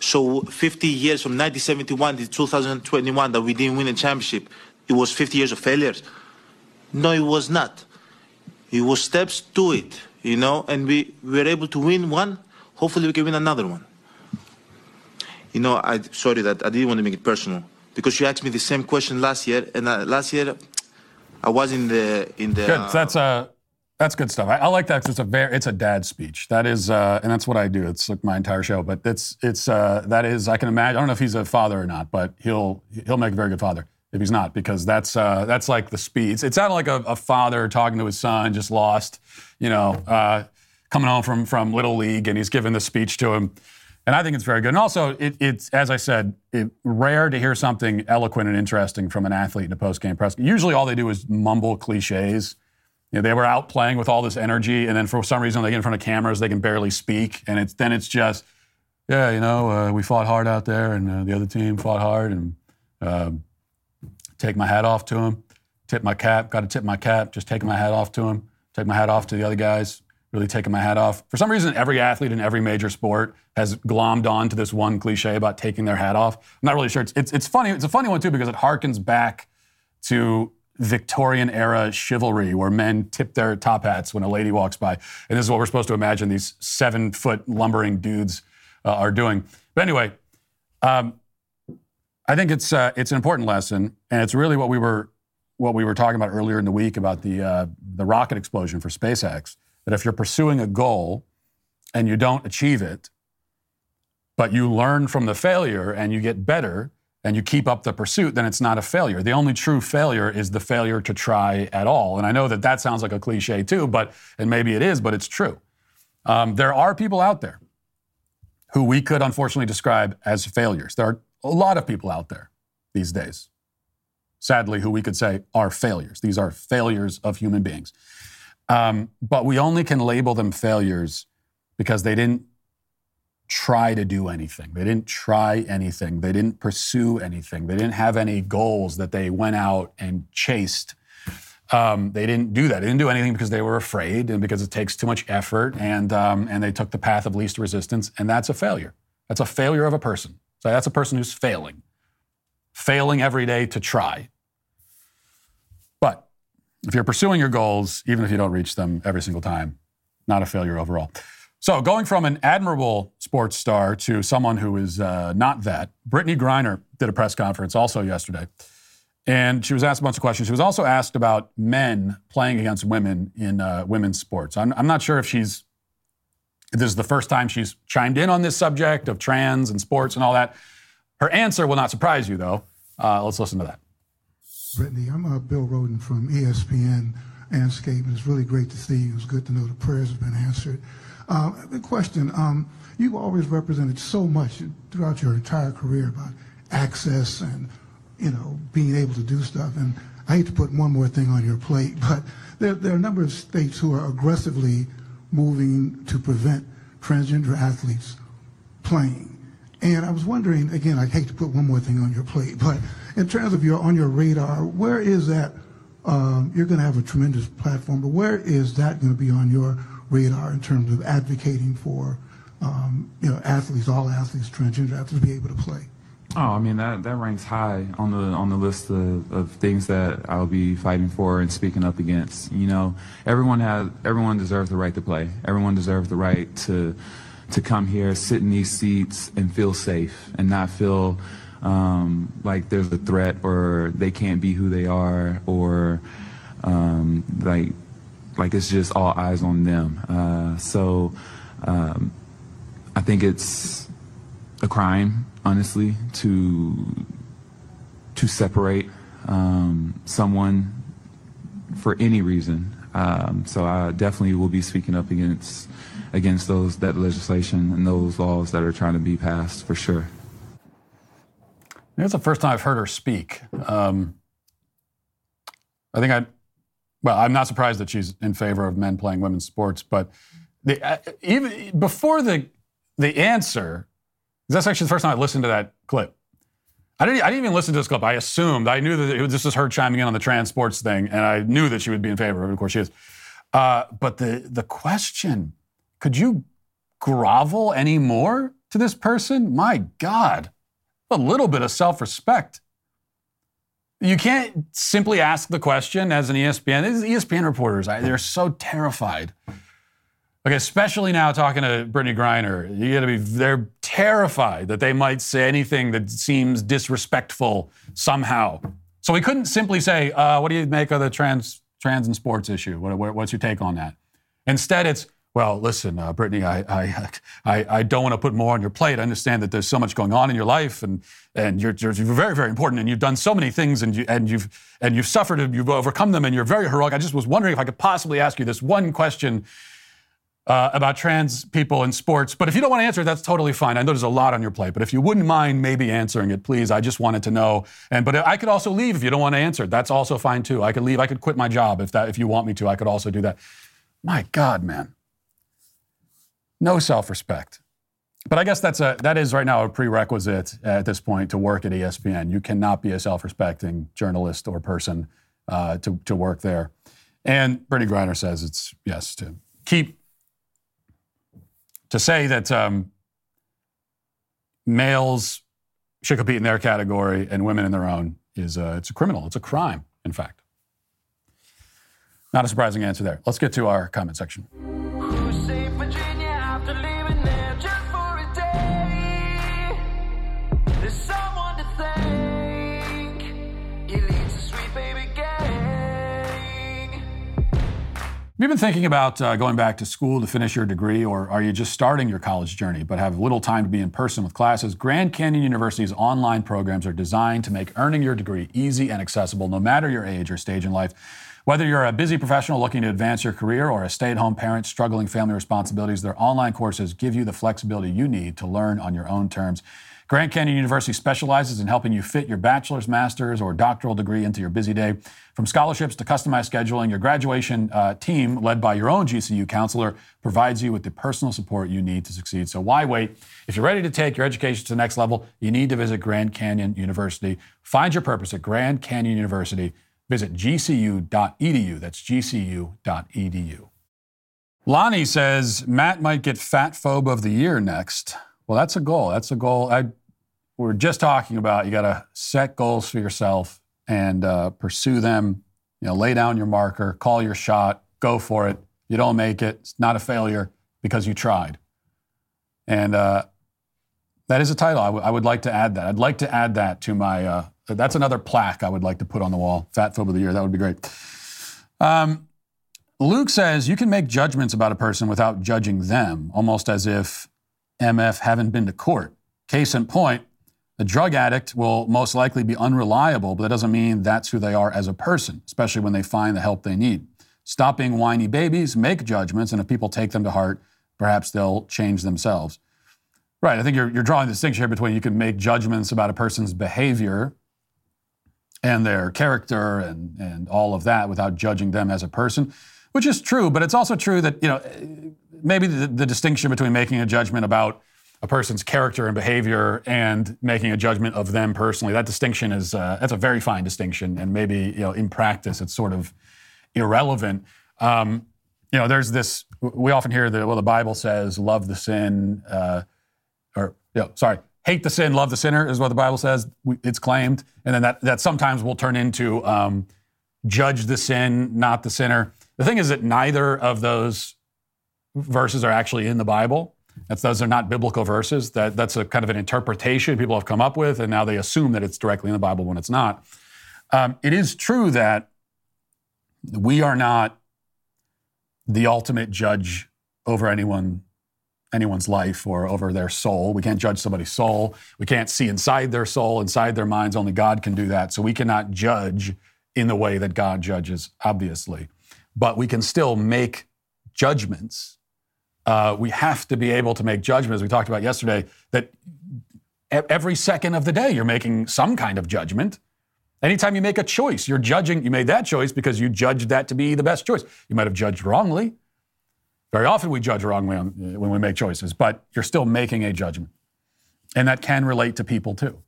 So 50 years from 1971 to 2021 that we didn't win a championship, it was 50 years of failures. No, it was not. It was steps to it, you know, and we, we were able to win one. Hopefully we can win another one. You know, I sorry that I didn't want to make it personal because you asked me the same question last year, and uh, last year I was in the in the. Good. Uh, that's uh, that's good stuff. I, I like that because it's a very it's a dad speech. That is, uh, and that's what I do. It's like my entire show. But it's it's uh, that is. I can imagine. I don't know if he's a father or not, but he'll he'll make a very good father if he's not, because that's uh, that's like the speech. It sounded like a, a, father talking to his son, just lost, you know, uh, coming home from from little league, and he's giving the speech to him. And I think it's very good. And also, it, it's, as I said, it, rare to hear something eloquent and interesting from an athlete in a post-game press. Usually all they do is mumble cliches. You know, they were out playing with all this energy, and then for some reason they get in front of cameras, they can barely speak. And it's, then it's just, yeah, you know, uh, we fought hard out there, and uh, the other team fought hard, and uh, take my hat off to them. Tip my cap, got to tip my cap, just taking my hat off to them. Take my hat off to the other guys. really taking my hat off. For some reason, every athlete in every major sport has glommed on to this one cliche about taking their hat off. I'm not really sure. It's, it's, it's funny. It's a funny one, too, because it harkens back to Victorian era chivalry where men tip their top hats when a lady walks by. And this is what we're supposed to imagine these seven foot lumbering dudes uh, are doing. But anyway, um, I think it's, uh, it's an important lesson. And it's really what we were, what we were talking about earlier in the week about the, uh, the rocket explosion for SpaceX. That if you're pursuing a goal and you don't achieve it, but you learn from the failure and you get better, and you keep up the pursuit, then it's not a failure. The only true failure is the failure to try at all. And I know that that sounds like a cliche too, but and maybe it is, but it's true. Um, there are people out there who we could unfortunately describe as failures. There are a lot of people out there these days, sadly, who we could say are failures. These are failures of human beings. Um, but we only can label them failures because they didn't try to do anything. They didn't try anything. They didn't pursue anything. They didn't have any goals that they went out and chased. Um, they didn't do that. They didn't do anything because they were afraid and because it takes too much effort, and um, and they took the path of least resistance, and that's a failure. That's a failure of a person. So that's a person who's failing, failing every day to try. But if you're pursuing your goals, even if you don't reach them every single time, not a failure overall. So, going from an admirable sports star to someone who is uh, not that, Brittney Griner did a press conference also yesterday. And she was asked a bunch of questions. She was also asked about men playing against women in uh, women's sports. I'm, I'm not sure if she's, this is the first time she's chimed in on this subject of trans and sports and all that. Her answer will not surprise you, though. Uh, let's listen to that. Brittney, I'm uh, Bill Rhoden from ESPN Andscape, and it's really great to see you. It's good to know the prayers have been answered. Uh, the question, um, you've always represented so much throughout your entire career about access and, you know, being able to do stuff. And I hate to put one more thing on your plate, but there, there are a number of states who are aggressively moving to prevent transgender athletes playing. And I was wondering, again, I hate to put one more thing on your plate, but in terms of your on your radar, where is that? Um, you're going to have a tremendous platform, but where is that going to be on your radar in terms of advocating for um, you know athletes, all athletes, transgender athletes, to be able to play? Oh, I mean that that ranks high on the on the list of, of things that I'll be fighting for and speaking up against. You know, everyone has everyone deserves the right to play. Everyone deserves the right to to come here, sit in these seats, and feel safe and not feel um, like there's a threat or they can't be who they are or um, like like it's just all eyes on them. Uh, so um, I think it's a crime, honestly, to to separate um, someone for any reason. Um, so I definitely will be speaking up against against those that legislation and those laws that are trying to be passed for sure. It's the first time I've heard her speak. Um, I think I well, I'm not surprised that she's in favor of men playing women's sports, but the, uh, even before the the answer, that's actually the first time I listened to that clip. I didn't, I didn't even listen to this clip. I assumed, I knew that it was, this was her chiming in on the trans sports thing, and I knew that she would be in favor of it. Of course, she is. Uh, but the, the question could you grovel anymore to this person? My God, a little bit of self respect. You can't simply ask the question as an ESPN. These ESPN reporters, they're so terrified. Okay, especially now talking to Brittney Griner, you got to be. They're terrified that they might say anything that seems disrespectful somehow. So we couldn't simply say, uh, "What do you make of the trans trans and sports issue? What, what, what's your take on that?" Instead, it's, well, listen, uh, Brittney, I, I, I, I, don't want to put more on your plate. I understand that there's so much going on in your life, and, and you're, you're, very, very important, and you've done so many things, and, you, and, you've, and you've suffered, and you've overcome them, and you're very heroic. I just was wondering if I could possibly ask you this one question uh, about trans people in sports. But if you don't want to answer it, that's totally fine. I know there's a lot on your plate, but if you wouldn't mind maybe answering it, please. I just wanted to know. And but I could also leave if you don't want to answer. That's also fine too. I could leave. I could quit my job if that if you want me to. I could also do that. My God, man no self-respect. But I guess that's a that is right now a prerequisite at this point to work at ESPN. You cannot be a self-respecting journalist or person uh, to to work there. And Brittney Griner says it's yes to keep to say that um, males should compete in their category and women in their own is uh, it's a criminal. It's a crime, in fact. Not a surprising answer there. Let's get to our comment section. Have you been thinking about uh, going back to school to finish your degree, or are you just starting your college journey but have little time to be in person with classes? Grand Canyon University's online programs are designed to make earning your degree easy and accessible no matter your age or stage in life. Whether you're a busy professional looking to advance your career or a stay at home parent struggling family responsibilities, their online courses give you the flexibility you need to learn on your own terms. Grand Canyon University specializes in helping you fit your bachelor's, master's, or doctoral degree into your busy day. From scholarships to customized scheduling, your graduation uh, team, led by your own GCU counselor, provides you with the personal support you need to succeed. So why wait? If you're ready to take your education to the next level, you need to visit Grand Canyon University. Find your purpose at Grand Canyon University. Visit gcu.edu. That's gcu.edu. Lonnie says Matt might get Fat Phobe of the Year next. Well, that's a goal. That's a goal. I we are just talking about you got to set goals for yourself and uh, pursue them. You know, lay down your marker, call your shot, go for it. You don't make it, it's not a failure because you tried. And uh, that is a title. I, w- I would like to add that. I'd like to add that to my. Uh, that's another plaque I would like to put on the wall. Fat Phobe of the Year. That would be great. Um, Luke says you can make judgments about a person without judging them, almost as if MF haven't been to court. Case in point, a drug addict will most likely be unreliable, but that doesn't mean that's who they are as a person, especially when they find the help they need. Stop being whiny babies, make judgments, and if people take them to heart, perhaps they'll change themselves. Right. I think you're, you're drawing the distinction here between you can make judgments about a person's behavior and their character and, and all of that without judging them as a person, which is true, but it's also true that, you know, maybe the, the distinction between making a judgment about a person's character and behavior and making a judgment of them personally. That distinction is uh, that's a very fine distinction, and maybe you know in practice it's sort of irrelevant. Um, you know, there's this. We often hear that well, the Bible says, "Love the sin," uh, or you know, sorry, hate the sin, love the sinner, is what the Bible says. It's claimed, and then that that sometimes will turn into um, judge the sin, not the sinner. The thing is that neither of those verses are actually in the Bible. That's, those are not biblical verses. That, that's a kind of an interpretation people have come up with, and now they assume that it's directly in the Bible when it's not. Um, it is true that we are not the ultimate judge over anyone anyone's life or over their soul. We can't judge somebody's soul. We can't see inside their soul, inside their minds. Only God can do that. So we cannot judge in the way that God judges, obviously. But we can still make judgments uh, we have to be able to make judgments. We talked about yesterday that every second of the day you're making some kind of judgment. Anytime you make a choice, you're judging, you made that choice because you judged that to be the best choice. You might have judged wrongly. Very often we judge wrongly when we make choices, but you're still making a judgment. And that can relate to people too.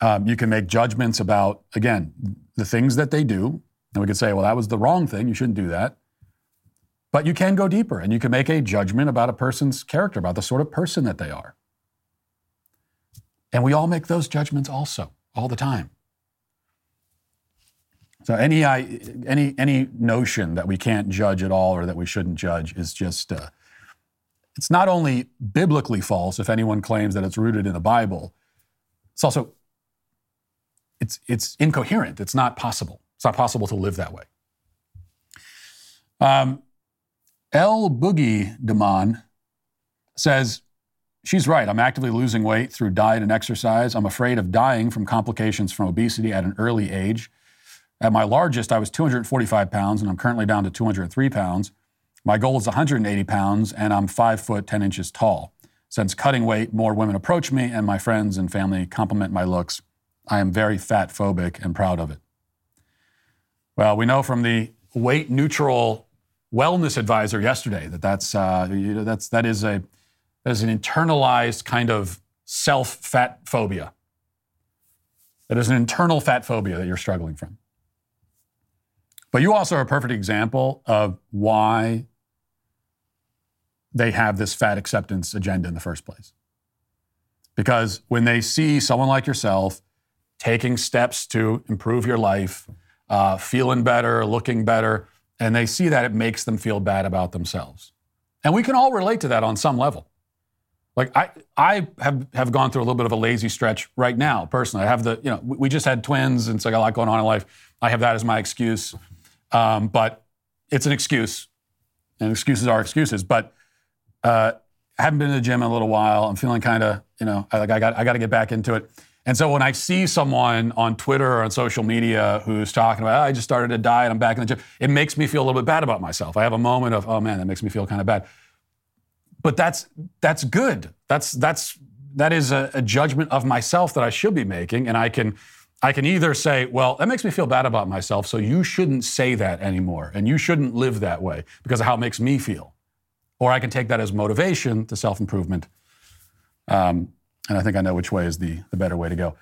Um, you can make judgments about, again, the things that they do. And we could say, well, that was the wrong thing. You shouldn't do that. But you can go deeper and you can make a judgment about a person's character, about the sort of person that they are. And we all make those judgments also, all the time. So any any any notion that we can't judge at all or that we shouldn't judge is just uh, it's not only biblically false if anyone claims that it's rooted in the Bible. It's also it's it's incoherent. It's not possible. It's not possible to live that way. Um, L. Boogie Demon says, She's right. I'm actively losing weight through diet and exercise. I'm afraid of dying from complications from obesity at an early age. At my largest, I was 245 pounds, and I'm currently down to 203 pounds. My goal is 180 pounds, and I'm 5 foot 10 inches tall. Since cutting weight, more women approach me, and my friends and family compliment my looks. I am very fat phobic and proud of it. Well, we know from the weight neutral wellness advisor yesterday that that's uh, you know, that's that is a that is an internalized kind of self fat phobia. That is an internal fat phobia that you're struggling from. But you also are a perfect example of why they have this fat acceptance agenda in the first place. Because when they see someone like yourself taking steps to improve your life, uh, feeling better, looking better, and they see that, it makes them feel bad about themselves. And we can all relate to that on some level. Like I, I have, have gone through a little bit of a lazy stretch right now, personally. I have the, you know, we just had twins and so I got a lot going on in life. I have that as my excuse. Um, but it's an excuse. And excuses are excuses. But uh, I haven't been to the gym in a little while. I'm feeling kind of, you know, like I got, I got to get back into it. And so when I see someone on Twitter or on social media who's talking about, oh, I just started a diet, I'm back in the gym, it makes me feel a little bit bad about myself. I have a moment of, oh man, that makes me feel kind of bad. But that's that's good. That's that's that is a, a judgment of myself that I should be making, and I can I can either say, well, that makes me feel bad about myself, so you shouldn't say that anymore, and you shouldn't live that way because of how it makes me feel, or I can take that as motivation to self improvement. Um, and I think I know which way is the, the better way to go.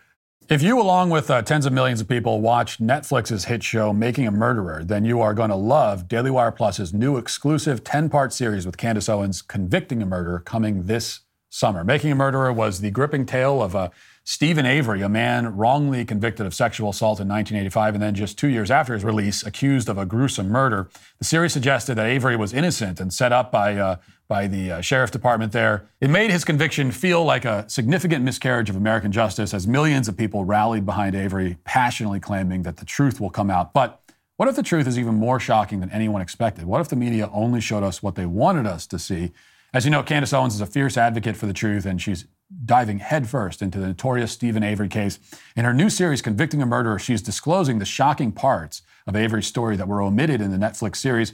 If you, along with uh, tens of millions of people, watch Netflix's hit show Making a Murderer, then you are going to love Daily Wire Plus's new exclusive 10 part series with Candace Owens, Convicting a Murderer, coming this summer. Making a Murderer was the gripping tale of a Steven Avery, a man wrongly convicted of sexual assault in 1985 and then just two years after his release, accused of a gruesome murder. The series suggested that Avery was innocent and set up by, uh, by the uh, sheriff department there. It made his conviction feel like a significant miscarriage of American justice as millions of people rallied behind Avery, passionately claiming that the truth will come out. But what if the truth is even more shocking than anyone expected? What if the media only showed us what they wanted us to see? As you know, Candace Owens is a fierce advocate for the truth, and she's diving headfirst into the notorious Steven Avery case. In her new series, Convicting a Murderer, she's disclosing the shocking parts of Avery's story that were omitted in the Netflix series.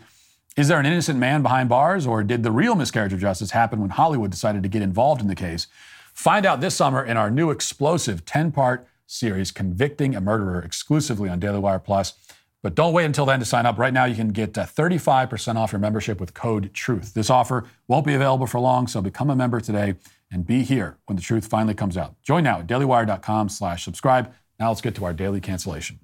Is there an innocent man behind bars, or did the real miscarriage of justice happen when Hollywood decided to get involved in the case? Find out this summer in our new explosive 10 part series, Convicting a Murderer, exclusively on Daily Wire Plus. But don't wait until then to sign up. Right now, you can get uh, 35% off your membership with code TRUTH. This offer won't be available for long, so become a member today and be here when the truth finally comes out. Join now at dailywire.com slash subscribe. Now let's get to our daily cancellation.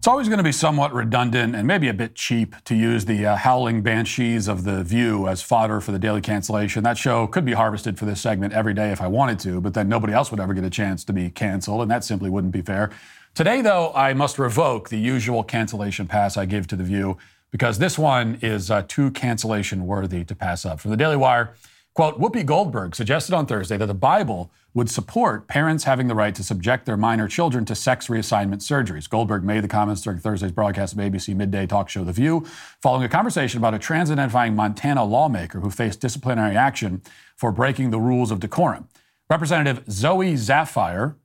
It's always going to be somewhat redundant and maybe a bit cheap to use the uh, howling banshees of The View as fodder for the daily cancellation. That show could be harvested for this segment every day if I wanted to, but then nobody else would ever get a chance to be canceled, and that simply wouldn't be fair. Today, though, I must revoke the usual cancellation pass I give to The View because this one is uh, too cancellation worthy to pass up. From the Daily Wire, quote, Whoopi Goldberg suggested on Thursday that the Bible would support parents having the right to subject their minor children to sex reassignment surgeries. Goldberg made the comments during Thursday's broadcast of ABC midday talk show The View, following a conversation about a trans identifying Montana lawmaker who faced disciplinary action for breaking the rules of decorum. Representative Zooey Zephyr,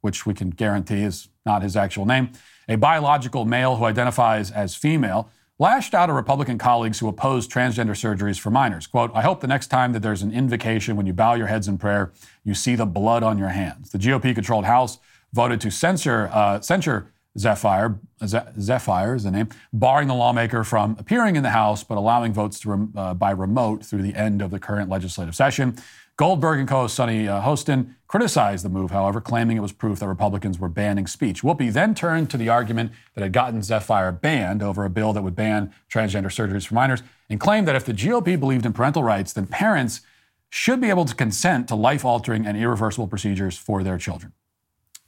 which we can guarantee is not his actual name, a biological male who identifies as female, lashed out at Republican colleagues who oppose transgender surgeries for minors. Quote, I hope the next time that there's an invocation when you bow your heads in prayer, you see the blood on your hands. The GOP controlled House voted to censure, uh, censure Zephyr, Zephyr is the name, barring the lawmaker from appearing in the House, but allowing votes rem, uh, by remote through the end of the current legislative session. Goldberg and co-host Sunny uh, Hostin criticized the move, however, claiming it was proof that Republicans were banning speech. Whoopi then turned to the argument that had gotten Zephyr banned over a bill that would ban transgender surgeries for minors and claimed that if the GOP believed in parental rights, then parents should be able to consent to life-altering and irreversible procedures for their children.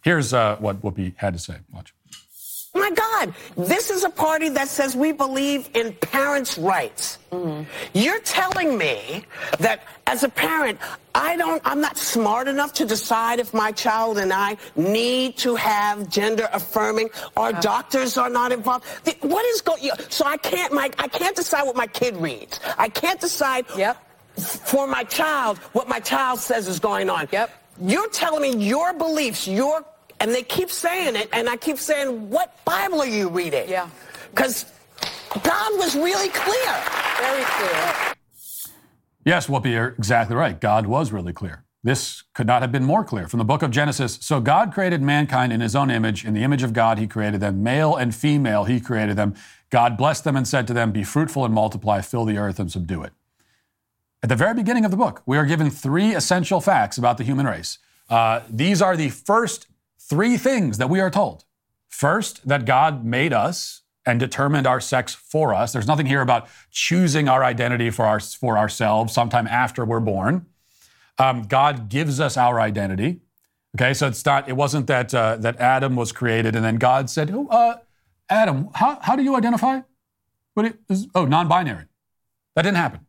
Here's uh, what Whoopi had to say. Watch. My God, this is a party that says we believe in parents' rights. Mm-hmm. You're telling me that as a parent, I don't, I'm not smart enough to decide if my child and I need to have gender affirming. Our doctors are not involved. What is going? So I can't, my, I can't decide what my kid reads. I can't decide. Yep. For my child, what my child says is going on. Yep. You're telling me your beliefs, your and they keep saying it, and I keep saying, what Bible are you reading? Yeah. Because God was really clear. Very clear. Yes, Whoopi, you're exactly right. God was really clear. This could not have been more clear. From the book of Genesis, so God created mankind in his own image. In the image of God, he created them. Male and female, he created them. God blessed them and said to them, Be fruitful and multiply, fill the earth and subdue it. At the very beginning of the book, we are given three essential facts about the human race. Uh, these are the first three things that we are told. First, that God made us and determined our sex for us. There's nothing here about choosing our identity for, our, for ourselves sometime after we're born. Um, God gives us our identity. Okay, so it's not. It wasn't that uh, that Adam was created and then God said, "Oh, uh, Adam, how, how do you identify?" What is, oh, non-binary. That didn't happen.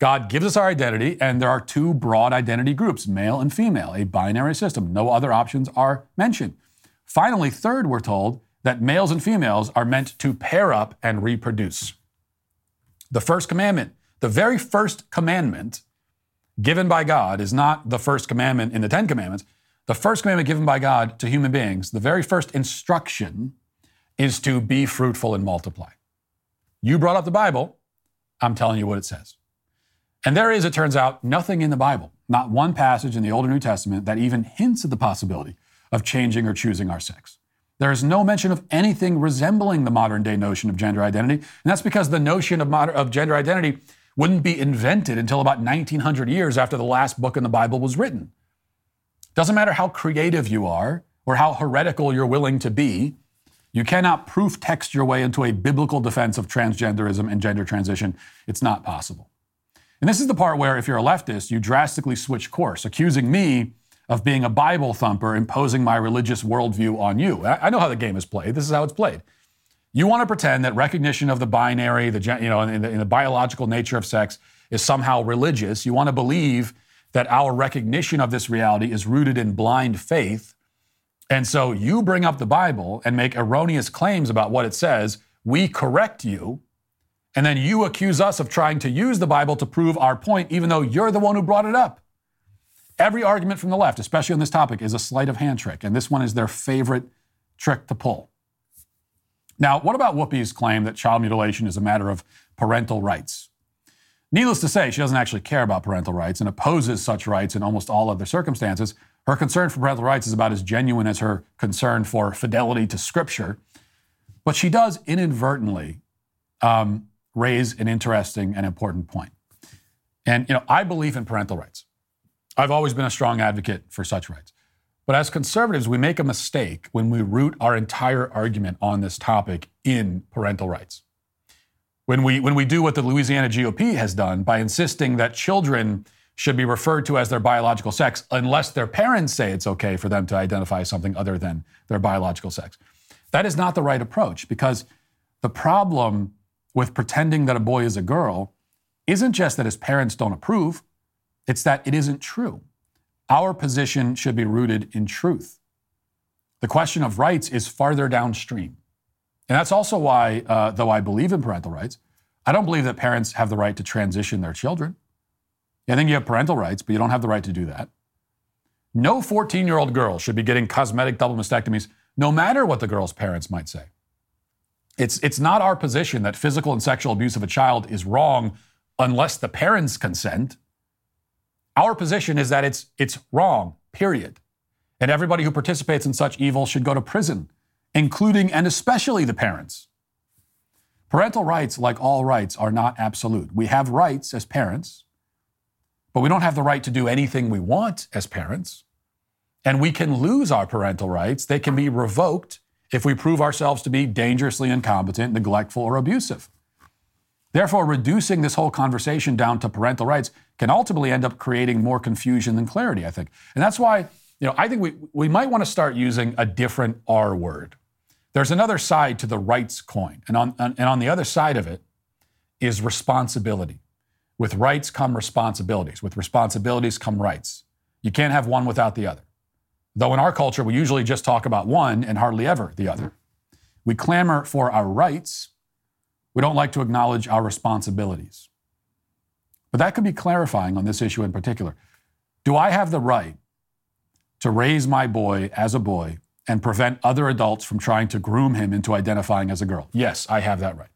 God gives us our identity, and there are two broad identity groups, male and female, a binary system. No other options are mentioned. Finally, third, we're told that males and females are meant to pair up and reproduce. The first commandment, the very first commandment given by God, is not the first commandment in the Ten Commandments. The first commandment given by God to human beings, the very first instruction is to be fruitful and multiply. You brought up the Bible. I'm telling you what it says. And there is, it turns out, nothing in the Bible, not one passage in the Old or New Testament that even hints at the possibility of changing or choosing our sex. There is no mention of anything resembling the modern day notion of gender identity. And that's because the notion of, of gender identity wouldn't be invented until about 1900 years after the last book in the Bible was written. Doesn't matter how creative you are or how heretical you're willing to be, you cannot proof text your way into a biblical defense of transgenderism and gender transition. It's not possible. And this is the part where, if you're a leftist, you drastically switch course, accusing me of being a Bible thumper, imposing my religious worldview on you. I know how the game is played. This is how it's played. You want to pretend that recognition of the binary, the you know, in the, in the biological nature of sex, is somehow religious. You want to believe that our recognition of this reality is rooted in blind faith. And so you bring up the Bible and make erroneous claims about what it says. We correct you. And then you accuse us of trying to use the Bible to prove our point, even though you're the one who brought it up. Every argument from the left, especially on this topic, is a sleight of hand trick. And this one is their favorite trick to pull. Now, what about Whoopi's claim that child mutilation is a matter of parental rights? Needless to say, she doesn't actually care about parental rights and opposes such rights in almost all other circumstances. Her concern for parental rights is about as genuine as her concern for fidelity to Scripture. But she does inadvertently um, raise an interesting and important point. And, you know, I believe in parental rights. I've always been a strong advocate for such rights. But as conservatives, we make a mistake when we root our entire argument on this topic in parental rights. When we, when we do what the Louisiana GOP has done by insisting that children should be referred to as their biological sex unless their parents say it's okay for them to identify something other than their biological sex. That is not the right approach because the problem with pretending that a boy is a girl isn't just that his parents don't approve, it's that it isn't true. Our position should be rooted in truth. The question of rights is farther downstream. And that's also why, uh, though I believe in parental rights, I don't believe that parents have the right to transition their children. I think you have parental rights, but you don't have the right to do that. No 14 year old girl should be getting cosmetic double mastectomies, no matter what the girl's parents might say. It's, it's not our position that physical and sexual abuse of a child is wrong unless the parents consent. Our position is that it's, it's wrong, period. And everybody who participates in such evil should go to prison, including and especially the parents. Parental rights, like all rights, are not absolute. We have rights as parents, but we don't have the right to do anything we want as parents. And we can lose our parental rights. They can be revoked if we prove ourselves to be dangerously incompetent, neglectful, or abusive. Therefore, reducing this whole conversation down to parental rights can ultimately end up creating more confusion than clarity, I think. And that's why, you know, I think we, we might want to start using a different R word. There's another side to the rights coin. And on, and on the other side of it is responsibility. With rights come responsibilities. With responsibilities come rights. You can't have one without the other. Though in our culture, we usually just talk about one and hardly ever the other. We clamor for our rights. We don't like to acknowledge our responsibilities. But that could be clarifying on this issue in particular. Do I have the right to raise my boy as a boy and prevent other adults from trying to groom him into identifying as a girl? Yes, I have that right.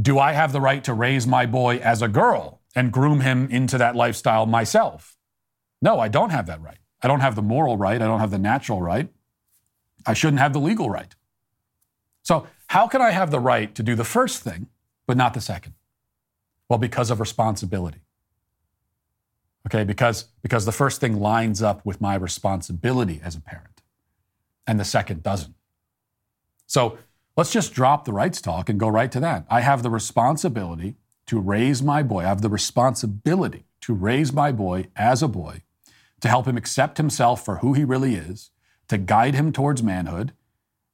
Do I have the right to raise my boy as a girl and groom him into that lifestyle myself? No, I don't have that right. I don't have the moral right. I don't have the natural right. I shouldn't have the legal right. So, how can I have the right to do the first thing, but not the second? Well, because of responsibility. Okay, because, because the first thing lines up with my responsibility as a parent, and the second doesn't. So, Let's just drop the rights talk and go right to that. I have the responsibility to raise my boy. I have the responsibility to raise my boy as a boy, to help him accept himself for who he really is, to guide him towards manhood,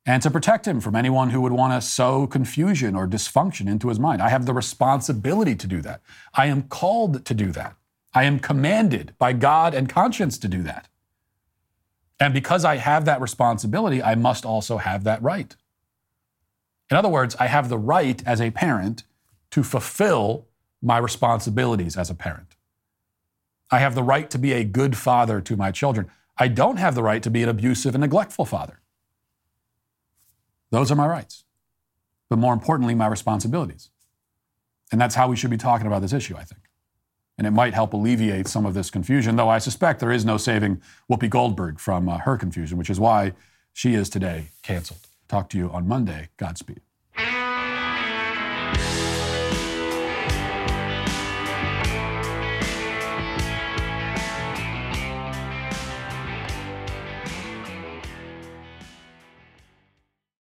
and to protect him from anyone who would want to sow confusion or dysfunction into his mind. I have the responsibility to do that. I am called to do that. I am commanded by God and conscience to do that. And because I have that responsibility, I must also have that right. In other words, I have the right as a parent to fulfill my responsibilities as a parent. I have the right to be a good father to my children. I don't have the right to be an abusive and neglectful father. Those are my rights. But more importantly, my responsibilities. And that's how we should be talking about this issue, I think. And it might help alleviate some of this confusion, though I suspect there is no saving Whoopi Goldberg from uh, her confusion, which is why she is today canceled. Talk to you on Monday. Godspeed.